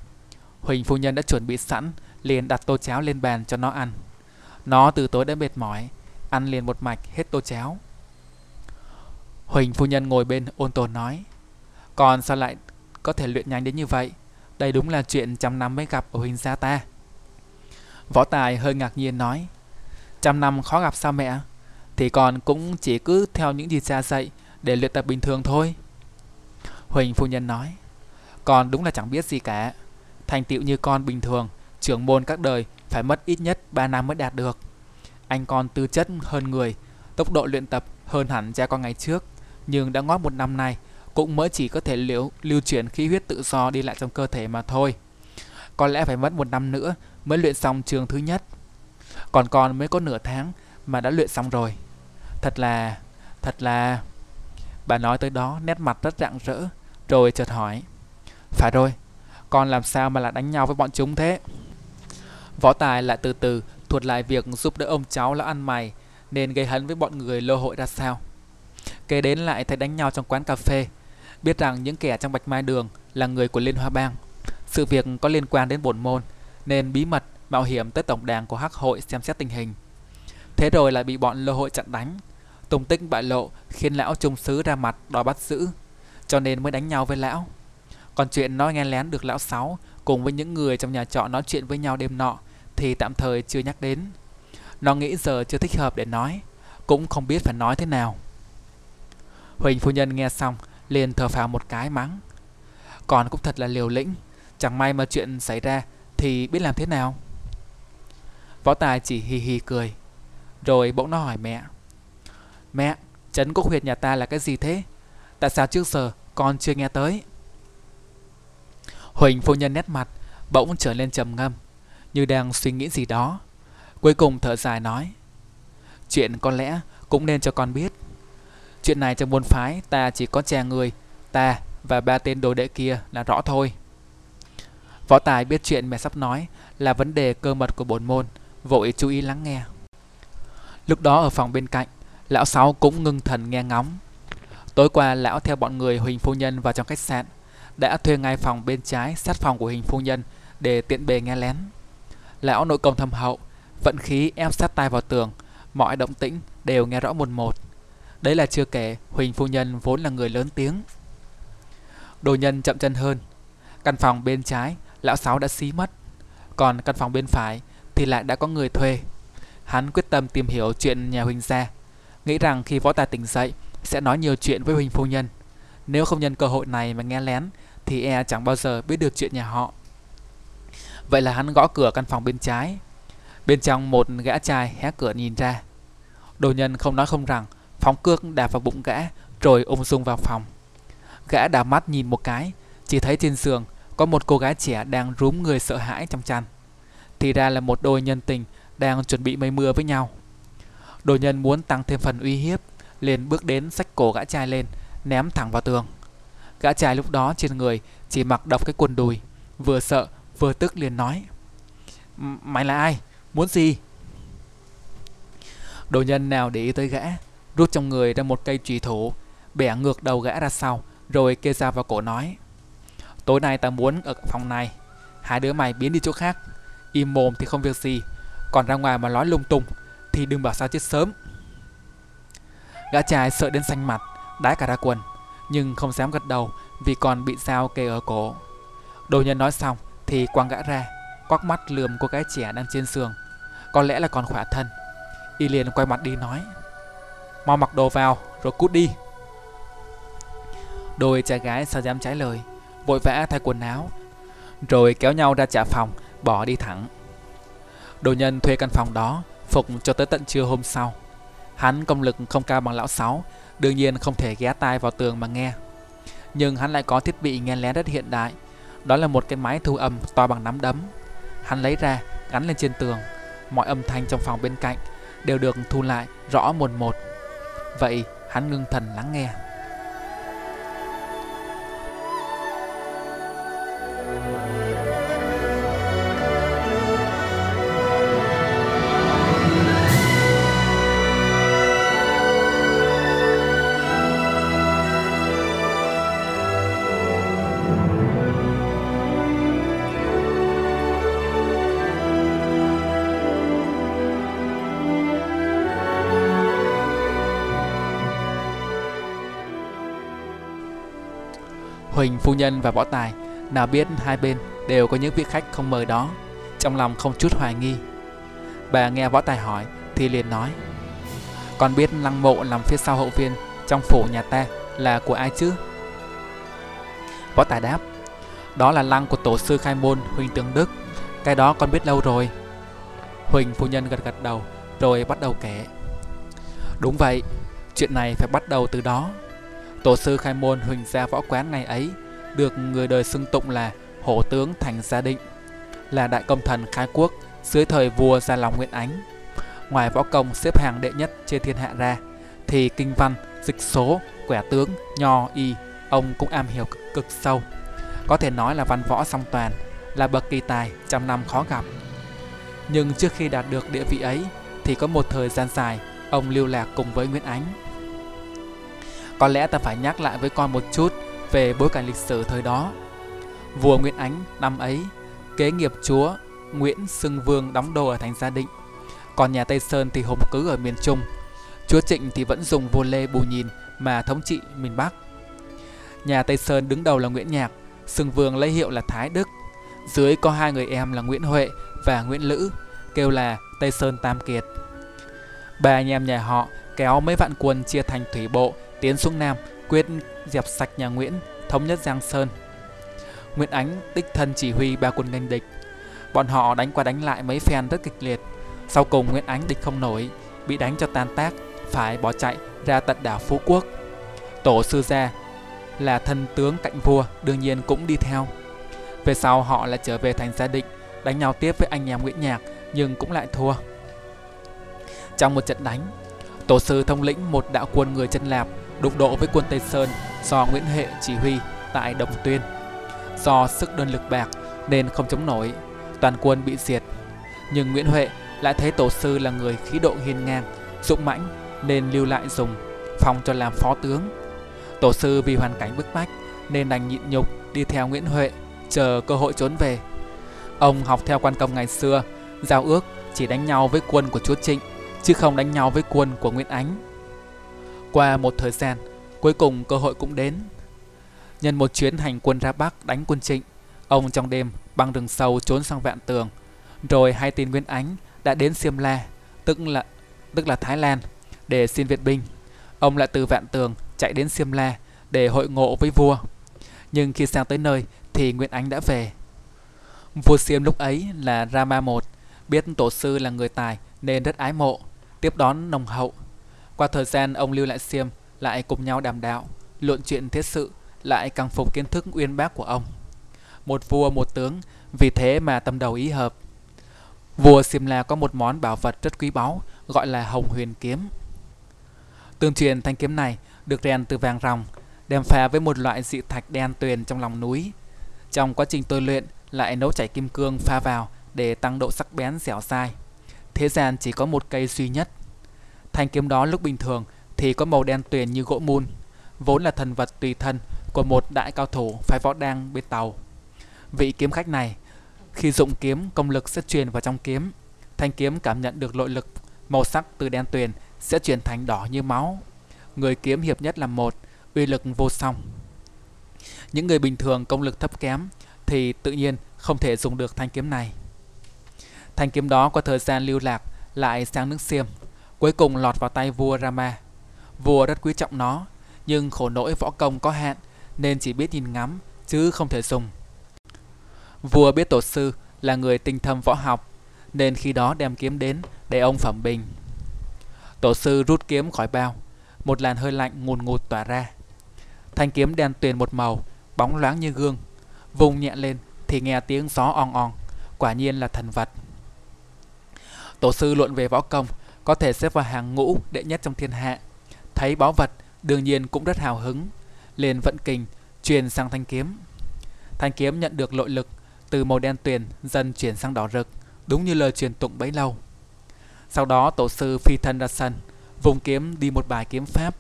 Huỳnh phu nhân đã chuẩn bị sẵn, liền đặt tô cháo lên bàn cho nó ăn. Nó từ tối đã mệt mỏi, ăn liền một mạch hết tô cháo. Huỳnh phu nhân ngồi bên ôn tồn nói, còn sao lại có thể luyện nhanh đến như vậy? Đây đúng là chuyện trăm năm mới gặp ở Huỳnh gia ta. Võ Tài hơi ngạc nhiên nói, trăm năm khó gặp sao mẹ? Thì còn cũng chỉ cứ theo những gì cha dạy để luyện tập bình thường thôi. Huỳnh phu nhân nói, con đúng là chẳng biết gì cả. Thành tựu như con bình thường, trưởng môn các đời phải mất ít nhất 3 năm mới đạt được. Anh con tư chất hơn người, tốc độ luyện tập hơn hẳn cha con ngày trước, nhưng đã ngót một năm nay cũng mới chỉ có thể liễu, lưu chuyển khí huyết tự do đi lại trong cơ thể mà thôi. Có lẽ phải mất một năm nữa mới luyện xong trường thứ nhất. Còn con mới có nửa tháng mà đã luyện xong rồi. Thật là... thật là... Bà nói tới đó nét mặt rất rạng rỡ, rồi chợt hỏi. Phải rồi, con làm sao mà lại đánh nhau với bọn chúng thế? Võ Tài lại từ từ thuật lại việc giúp đỡ ông cháu là ăn mày, nên gây hấn với bọn người lô hội ra sao. Kế đến lại thấy đánh nhau trong quán cà phê, biết rằng những kẻ trong Bạch Mai Đường là người của Liên Hoa Bang. Sự việc có liên quan đến bổn môn, nên bí mật mạo hiểm tới tổng đàn của Hắc hội xem xét tình hình. Thế rồi lại bị bọn lô hội chặn đánh. Tùng tích bại lộ khiến lão trung sứ ra mặt đòi bắt giữ, cho nên mới đánh nhau với lão. Còn chuyện nói nghe lén được lão sáu cùng với những người trong nhà trọ nói chuyện với nhau đêm nọ thì tạm thời chưa nhắc đến. Nó nghĩ giờ chưa thích hợp để nói, cũng không biết phải nói thế nào. Huỳnh phu nhân nghe xong liền thở phào một cái mắng. Còn cũng thật là liều lĩnh, chẳng may mà chuyện xảy ra thì biết làm thế nào. Võ Tài chỉ hì hì cười, rồi bỗng nó hỏi mẹ. Mẹ, Trấn Quốc Huyệt nhà ta là cái gì thế? Tại sao trước giờ con chưa nghe tới? Huỳnh phu nhân nét mặt bỗng trở lên trầm ngâm, như đang suy nghĩ gì đó. Cuối cùng thở dài nói, chuyện có lẽ cũng nên cho con biết. Chuyện này trong môn phái ta chỉ có cha người, ta và ba tên đồ đệ kia là rõ thôi. Võ Tài biết chuyện mẹ sắp nói là vấn đề cơ mật của bổn môn, vội chú ý lắng nghe. Lúc đó ở phòng bên cạnh, lão sáu cũng ngưng thần nghe ngóng. Tối qua lão theo bọn người Huỳnh phu nhân vào trong khách sạn, đã thuê ngay phòng bên trái sát phòng của Huỳnh phu nhân để tiện bề nghe lén. Lão nội công thâm hậu, vận khí ép sát tai vào tường, mọi động tĩnh đều nghe rõ một một. Đấy là chưa kể Huỳnh phu nhân vốn là người lớn tiếng. Đồ nhân chậm chân hơn. Căn phòng bên trái, lão sáu đã xí mất. Còn căn phòng bên phải thì lại đã có người thuê. Hắn quyết tâm tìm hiểu chuyện nhà Huỳnh gia. Nghĩ rằng khi võ tài tỉnh dậy sẽ nói nhiều chuyện với Huỳnh phu nhân. Nếu không nhân cơ hội này mà nghe lén thì e chẳng bao giờ biết được chuyện nhà họ. Vậy là hắn gõ cửa căn phòng bên trái. Bên trong một gã trai hé cửa nhìn ra. Đồ nhân không nói không rằng phóng cước đạp vào bụng gã rồi ung dung vào phòng. Gã đảo mắt nhìn một cái, chỉ thấy trên giường có một cô gái trẻ đang rúm người sợ hãi trong chăn. Thì ra là một đôi nhân tình đang chuẩn bị mây mưa với nhau. Đồ nhân muốn tăng thêm phần uy hiếp, liền bước đến xách cổ gã trai lên, ném thẳng vào tường. Gã trai lúc đó trên người chỉ mặc độc cái quần đùi, vừa sợ vừa tức liền nói: "Mày là ai? Muốn gì?" Đồ nhân nào để ý tới gã, rút trong người ra một cây trùy thủ, bẻ ngược đầu gã ra sau, rồi kê ra vào cổ nói. Tối nay ta muốn ở phòng này, hai đứa mày biến đi chỗ khác, im mồm thì không việc gì, Còn ra ngoài mà nói lung tung Thì đừng bảo sao chết sớm Gã trai sợ đến xanh mặt Đái cả ra quần nhưng không dám gật đầu Vì còn bị dao kề ở cổ. Đồ nhân nói xong Thì quăng gã ra, Quắc mắt lườm cô gái trẻ đang trên giường. Có lẽ là còn khỏe thân. Y liền quay mặt đi nói, Mau mặc đồ vào, rồi cút đi. Đôi trai gái sao dám trái lời, Vội vã thay quần áo, Rồi kéo nhau ra trả phòng, Bỏ đi thẳng. Đồ nhân thuê căn phòng đó, Phục cho tới tận trưa hôm sau. Hắn công lực không cao bằng lão sáu Đương nhiên không thể ghé tai vào tường mà nghe. Nhưng hắn lại có thiết bị nghe lén rất hiện đại. Đó là một cái máy thu âm to bằng nắm đấm. Hắn lấy ra, gắn lên trên tường. Mọi âm thanh trong phòng bên cạnh Đều được thu lại rõ một một. Vậy hắn ngưng thần lắng nghe. Huỳnh phu nhân và võ tài. Nào biết hai bên đều có những vị khách không mời đó. Trong lòng không chút hoài nghi. Bà nghe võ tài hỏi, thì liền nói, con biết lăng mộ nằm phía sau hậu viên, trong phủ nhà ta là của ai chứ? Võ tài đáp, đó là lăng của tổ sư khai môn, huỳnh tướng đức. Cái đó con biết lâu rồi. Huỳnh phu nhân gật gật đầu, rồi bắt đầu kể. Đúng vậy, chuyện này phải bắt đầu từ đó. Tổ sư khai môn huỳnh gia võ quán ngày ấy được người đời xưng tụng là hổ tướng thành gia định, là đại công thần khai quốc dưới thời vua Gia Long Nguyễn Ánh. Ngoài võ công xếp hàng đệ nhất trên thiên hạ ra, thì kinh văn, dịch số, quẻ tướng, nho, y, ông cũng am hiểu cực, cực sâu. Có thể nói là văn võ song toàn, là bậc kỳ tài trăm năm khó gặp. Nhưng trước khi đạt được địa vị ấy, thì có một thời gian dài, ông lưu lạc cùng với Nguyễn Ánh có lẽ ta phải nhắc lại với con một chút về bối cảnh lịch sử thời đó. Vua Nguyễn Ánh năm ấy, kế nghiệp chúa Nguyễn Sưng Vương đóng đô ở thành Gia Định, còn nhà Tây Sơn thì hùng cứ ở miền Trung. Chúa Trịnh thì vẫn dùng vua Lê Bù Nhìn mà thống trị miền Bắc. Nhà Tây Sơn đứng đầu là Nguyễn Nhạc, Sưng Vương lấy hiệu là Thái Đức. Dưới có hai người em là Nguyễn Huệ và Nguyễn Lữ, kêu là Tây Sơn Tam Kiệt. Ba anh em nhà họ kéo mấy vạn quân chia thành thủy bộ tiến xuống Nam, quyết dẹp sạch nhà Nguyễn, thống nhất Giang Sơn. Nguyễn Ánh đích thân chỉ huy ba quân nghênh địch. Bọn họ đánh qua đánh lại mấy phen rất kịch liệt. Sau cùng Nguyễn Ánh địch không nổi, bị đánh cho tan tác, phải bỏ chạy ra tận đảo Phú Quốc. Tổ sư gia là thân tướng cạnh vua đương nhiên cũng đi theo. Về sau họ lại trở về thành gia định, đánh nhau tiếp với anh em Nguyễn Nhạc nhưng cũng lại thua. Trong một trận đánh, tổ sư thông lĩnh một đạo quân người chân lạp đụng độ với quân Tây Sơn do Nguyễn Hệ chỉ huy tại Đồng Tuyên. Do sức đơn lực bạc nên không chống nổi, toàn quân bị diệt. Nhưng Nguyễn Huệ lại thấy tổ sư là người khí độ hiên ngang, dũng mãnh nên lưu lại dùng phong cho làm phó tướng. Tổ sư vì hoàn cảnh bức bách nên đành nhịn nhục đi theo Nguyễn Huệ chờ cơ hội trốn về. Ông học theo quan công ngày xưa, giao ước chỉ đánh nhau với quân của chúa Trịnh chứ không đánh nhau với quân của Nguyễn Ánh. Qua một thời gian, cuối cùng cơ hội cũng đến. Nhân một chuyến hành quân ra Bắc đánh quân Trịnh, ông trong đêm băng rừng sâu trốn sang Vạn Tường. Rồi hai tin Nguyễn Ánh đã đến Siêm La, tức là tức là Thái Lan, để xin viện binh. Ông lại từ Vạn Tường chạy đến Siêm La để hội ngộ với vua. Nhưng khi sang tới nơi thì Nguyễn Ánh đã về. Vua Siêm lúc ấy là Rama I, biết tổ sư là người tài nên rất ái mộ, tiếp đón nồng hậu qua thời gian ông Lưu Lại Xiêm lại cùng nhau đàm đạo, luận chuyện thế sự, lại càng phục kiến thức uyên bác của ông. Một vua một tướng, vì thế mà tâm đầu ý hợp. Vua Xiêm La có một món bảo vật rất quý báu, gọi là Hồng Huyền Kiếm. Tương truyền thanh kiếm này được rèn từ vàng ròng, đem pha với một loại dị thạch đen tuyền trong lòng núi. Trong quá trình tôi luyện, lại nấu chảy kim cương pha vào để tăng độ sắc bén dẻo dai. Thế gian chỉ có một cây duy nhất – Thanh kiếm đó lúc bình thường thì có màu đen tuyền như gỗ mun, vốn là thần vật tùy thân của một đại cao thủ phái võ đang bên tàu. Vị kiếm khách này, khi dụng kiếm công lực sẽ truyền vào trong kiếm, thanh kiếm cảm nhận được nội lực, màu sắc từ đen tuyền sẽ chuyển thành đỏ như máu. Người kiếm hiệp nhất là một, uy lực vô song. Những người bình thường công lực thấp kém thì tự nhiên không thể dùng được thanh kiếm này. Thanh kiếm đó qua thời gian lưu lạc lại sang nước xiêm, cuối cùng lọt vào tay vua Rama. Vua rất quý trọng nó, nhưng khổ nỗi võ công có hạn nên chỉ biết nhìn ngắm chứ không thể dùng. Vua biết tổ sư là người tinh thâm võ học nên khi đó đem kiếm đến để ông phẩm bình. Tổ sư rút kiếm khỏi bao, một làn hơi lạnh ngùn ngụt tỏa ra. Thanh kiếm đen tuyền một màu, bóng loáng như gương. Vùng nhẹ lên thì nghe tiếng gió ong ong, quả nhiên là thần vật. Tổ sư luận về võ công, có thể xếp vào hàng ngũ đệ nhất trong thiên hạ. Thấy báu vật, đương nhiên cũng rất hào hứng, liền vận kình truyền sang thanh kiếm. Thanh kiếm nhận được nội lực từ màu đen tuyền dần chuyển sang đỏ rực, đúng như lời truyền tụng bấy lâu. Sau đó tổ sư phi thân ra sân, vùng kiếm đi một bài kiếm pháp.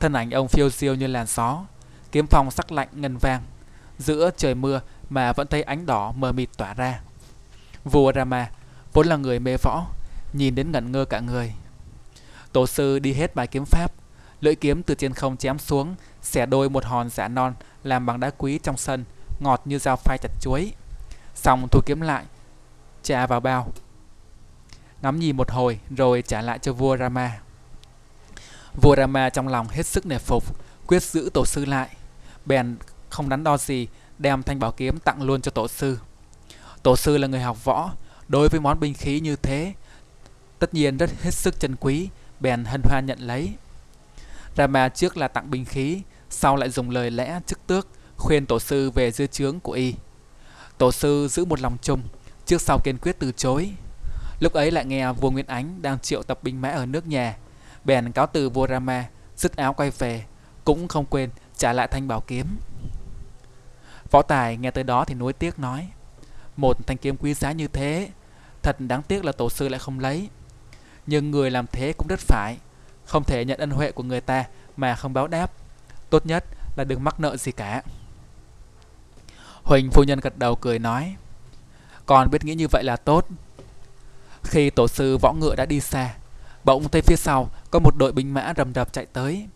Thân ảnh ông phiêu diêu như làn gió, kiếm phong sắc lạnh ngân vang. Giữa trời mưa mà vẫn thấy ánh đỏ mờ mịt tỏa ra. Vua Rama vốn là người mê võ, nhìn đến ngẩn ngơ cả người. Tổ sư đi hết bài kiếm pháp, lưỡi kiếm từ trên không chém xuống, xẻ đôi một hòn giả non làm bằng đá quý trong sân, ngọt như dao phai chặt chuối. Xong thu kiếm lại, trả vào bao. Ngắm nhìn một hồi rồi trả lại cho vua Rama. Vua Rama trong lòng hết sức nể phục, quyết giữ tổ sư lại. Bèn không đắn đo gì, đem thanh bảo kiếm tặng luôn cho tổ sư. Tổ sư là người học võ, đối với món binh khí như thế, tất nhiên rất hết sức chân quý, bèn hân hoan nhận lấy. Rama trước là tặng binh khí, sau lại dùng lời lẽ chức tước, khuyên tổ sư về dư chướng của y. Tổ sư giữ một lòng chung, trước sau kiên quyết từ chối. Lúc ấy lại nghe vua Nguyên Ánh đang triệu tập binh mã ở nước nhà, bèn cáo từ vua Rama, dứt áo quay về, cũng không quên trả lại thanh bảo kiếm. Võ Tài nghe tới đó thì nuối tiếc nói, một thanh kiếm quý giá như thế, thật đáng tiếc là tổ sư lại không lấy. Nhưng người làm thế cũng rất phải, không thể nhận ân huệ của người ta mà không báo đáp. Tốt nhất là đừng mắc nợ gì cả. Huỳnh phu nhân gật đầu cười nói, còn biết nghĩ như vậy là tốt. Khi tổ sư võ ngựa đã đi xa, bỗng thấy phía sau có một đội binh mã rầm rập chạy tới.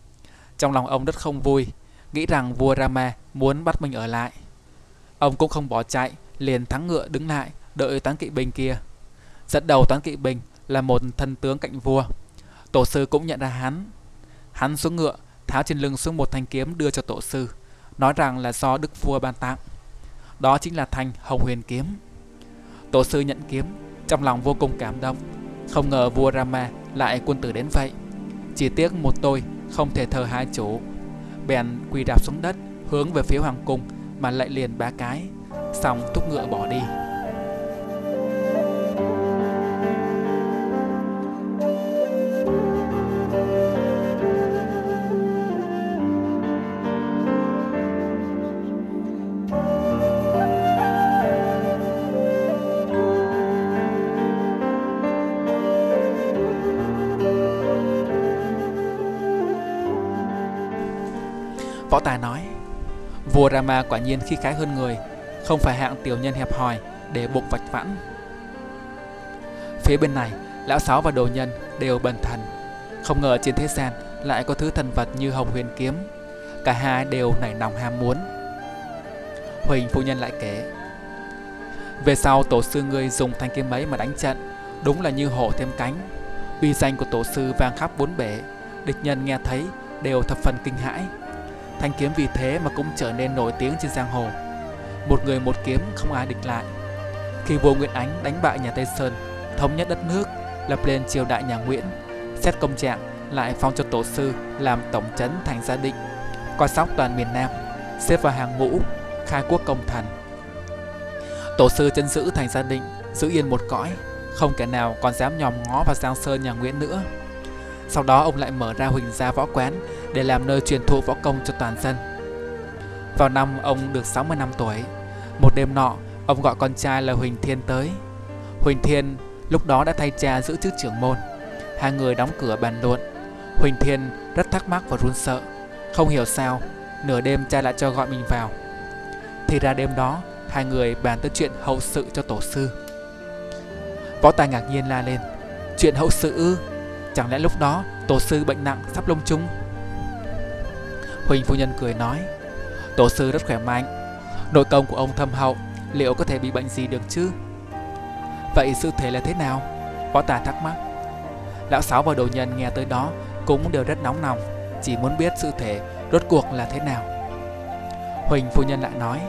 Trong lòng ông rất không vui, nghĩ rằng vua Rama muốn bắt mình ở lại. Ông cũng không bỏ chạy, liền thắng ngựa đứng lại, đợi toán kỵ binh kia. Dẫn đầu toán kỵ binh là một thân tướng cạnh vua. Tổ sư cũng nhận ra hắn. Hắn xuống ngựa, tháo trên lưng xuống một thanh kiếm đưa cho tổ sư, nói rằng là do đức vua ban tặng. Đó chính là thanh hồng huyền kiếm. Tổ sư nhận kiếm, trong lòng vô cùng cảm động. Không ngờ vua Rama lại quân tử đến vậy. Chỉ tiếc một tôi không thể thờ hai chủ. Bèn quỳ đạp xuống đất, hướng về phía hoàng cung mà lại liền ba cái, xong thúc ngựa bỏ đi. Rama quả nhiên khi khái hơn người, Không phải hạng tiểu nhân hẹp hòi Để bụng vạch vãn. Phía bên này, Lão Sáu và Đồ Nhân đều bần thần. Không ngờ trên thế gian Lại có thứ thần vật như hồng huyền kiếm. Cả hai đều nảy nòng ham muốn. Huỳnh phu nhân lại kể, Về sau tổ sư ngươi dùng thanh kiếm ấy mà đánh trận, Đúng là như hổ thêm cánh. Uy danh của tổ sư vang khắp bốn bể, Địch nhân nghe thấy đều thập phần kinh hãi. Thanh kiếm vì thế mà cũng trở nên nổi tiếng trên giang hồ. Một người một kiếm không ai địch lại. Khi vua Nguyễn Ánh đánh bại nhà Tây Sơn, thống nhất đất nước, lập lên triều đại nhà Nguyễn, xét công trạng lại phong cho tổ sư làm tổng trấn thành gia định, coi sóc toàn miền Nam, xếp vào hàng ngũ, khai quốc công thần. Tổ sư chân giữ thành gia định, giữ yên một cõi, không kẻ nào còn dám nhòm ngó vào Giang Sơn nhà Nguyễn nữa. Sau đó ông lại mở ra Huỳnh Gia Võ Quán để làm nơi truyền thụ võ công cho toàn dân. Vào năm ông được 60 năm tuổi, một đêm nọ, ông gọi con trai là Huỳnh Thiên tới. Huỳnh Thiên lúc đó đã thay cha giữ chức trưởng môn. Hai người đóng cửa bàn luận. Huỳnh Thiên rất thắc mắc và run sợ, không hiểu sao nửa đêm cha lại cho gọi mình vào. Thì ra đêm đó, hai người bàn tới chuyện hậu sự cho tổ sư. Võ Tài ngạc nhiên la lên Chuyện hậu sự ư Chẳng lẽ lúc đó tổ sư bệnh nặng sắp lông chung Huỳnh phu nhân cười nói, Tổ sư rất khỏe mạnh. Nội công của ông thâm hậu, Liệu có thể bị bệnh gì được chứ? Vậy sự thể là thế nào? Võ tà thắc mắc. Lão Sáu và đồ nhân nghe tới đó Cũng đều rất nóng lòng, Chỉ muốn biết sự thể rốt cuộc là thế nào. Huỳnh phu nhân lại nói,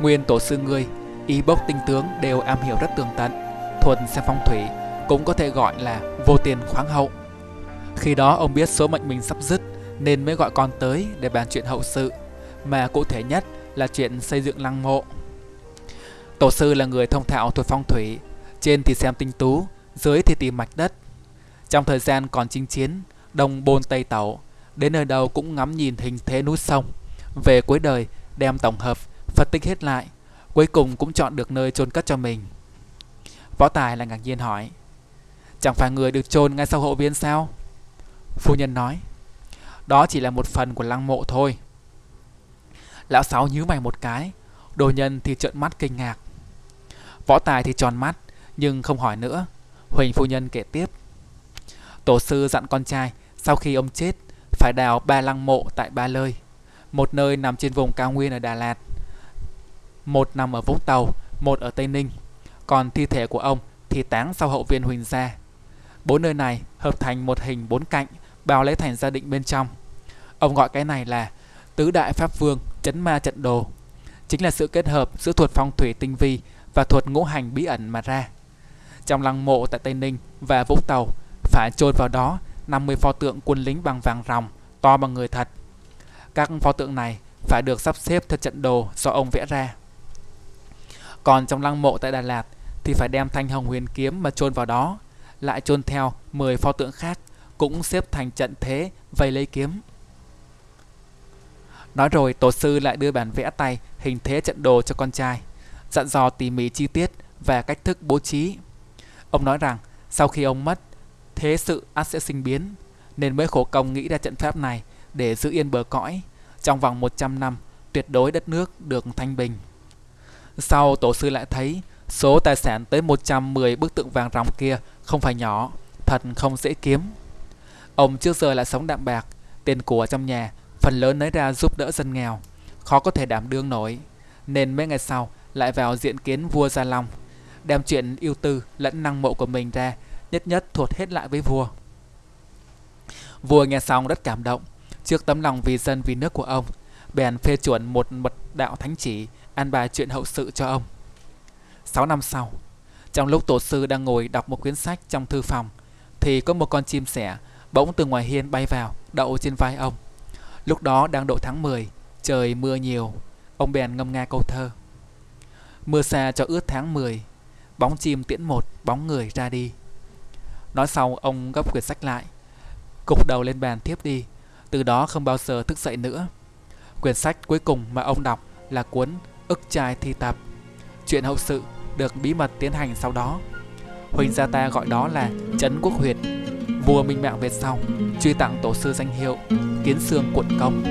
Nguyên tổ sư ngươi, Y bốc tinh tướng đều am hiểu rất tường tận, Thuần xem phong thủy Cũng có thể gọi là vô tiền khoáng hậu. Khi đó ông biết số mệnh mình sắp dứt nên mới gọi con tới để bàn chuyện hậu sự, Mà cụ thể nhất là chuyện xây dựng lăng mộ. Tổ sư là người thông thạo thuật phong thủy, Trên thì xem tinh tú, Dưới thì tìm mạch đất. Trong thời gian còn chinh chiến, Đông bôn Tây Tẩu, Đến nơi đâu cũng ngắm nhìn hình thế núi sông. Về cuối đời, đem tổng hợp, Phân tích hết lại, Cuối cùng cũng chọn được nơi chôn cất cho mình. Võ Tài là ngạc nhiên hỏi, Chẳng phải người được chôn ngay sau hộ viên sao? Phu nhân nói đó chỉ là một phần của lăng mộ thôi. Lão Sáu nhíu mày một cái, Đồ nhân thì trợn mắt kinh ngạc. Võ Tài thì tròn mắt, Nhưng không hỏi nữa. Huỳnh phu nhân kể tiếp. Tổ sư dặn con trai, Sau khi ông chết, Phải đào ba lăng mộ tại ba nơi Một nơi nằm trên vùng cao nguyên ở Đà Lạt. Một nằm ở Vũng Tàu, Một ở Tây Ninh. Còn thi thể của ông thì táng sau hậu viên Huỳnh Gia. Bốn nơi này hợp thành một hình bốn cạnh, Bao lấy thành gia định bên trong. Ông gọi cái này là Tứ Đại Pháp Vương Chấn Ma Trận Đồ. Chính là sự kết hợp giữa thuật phong thủy tinh vi Và thuật ngũ hành bí ẩn mà ra. Trong lăng mộ tại Tây Ninh và Vũng Tàu, Phải chôn vào đó 50 pho tượng quân lính bằng vàng ròng, To bằng người thật. Các pho tượng này phải được sắp xếp theo trận đồ do ông vẽ ra. Còn trong lăng mộ tại Đà Lạt Thì phải đem thanh hồng huyền kiếm mà chôn vào đó, Lại chôn theo 10 pho tượng khác Cũng xếp thành trận thế vây lấy kiếm. Nói rồi tổ sư lại đưa bản vẽ tay hình thế trận đồ cho con trai, dặn dò tỉ mỉ chi tiết và cách thức bố trí. Ông nói rằng sau khi ông mất, thế sự ắt sẽ sinh biến, nên mới khổ công nghĩ ra trận pháp này để giữ yên bờ cõi. Trong vòng 100 năm, tuyệt đối đất nước được thanh bình. Sau tổ sư lại thấy số tài sản tới 110 bức tượng vàng ròng kia không phải nhỏ, thật không dễ kiếm. Ông trước giờ lại sống đạm bạc, tiền của trong nhà phần lớn lấy ra giúp đỡ dân nghèo, khó có thể đảm đương nổi, nên mấy ngày sau lại vào diện kiến vua Gia Long, đem chuyện yêu tư lẫn năng mộ của mình ra, nhất nhất thuộc hết lại với vua. Vua nghe xong rất cảm động, trước tấm lòng vì dân vì nước của ông, bèn phê chuẩn một mật đạo thánh chỉ, an bài chuyện hậu sự cho ông. 6 năm sau, trong lúc tổ sư đang ngồi đọc một quyển sách trong thư phòng, thì có một con chim sẻ bỗng từ ngoài hiên bay vào, đậu trên vai ông. Lúc đó đang độ tháng 10, trời mưa nhiều, ông bèn ngâm nga câu thơ. Mưa xa cho ướt tháng 10, bóng chim tiễn một, bóng người ra đi. Nói xong ông gấp quyển sách lại, cục đầu lên bàn tiếp đi, từ đó không bao giờ thức dậy nữa. Quyển sách cuối cùng mà ông đọc là cuốn ức trai thi tập. Chuyện hậu sự được bí mật tiến hành sau đó. Huỳnh gia ta gọi đó là Trấn Quốc Huyệt. Vua Minh Mạng về sau, truy tặng tổ sư danh hiệu Kiến Sương Quận Công.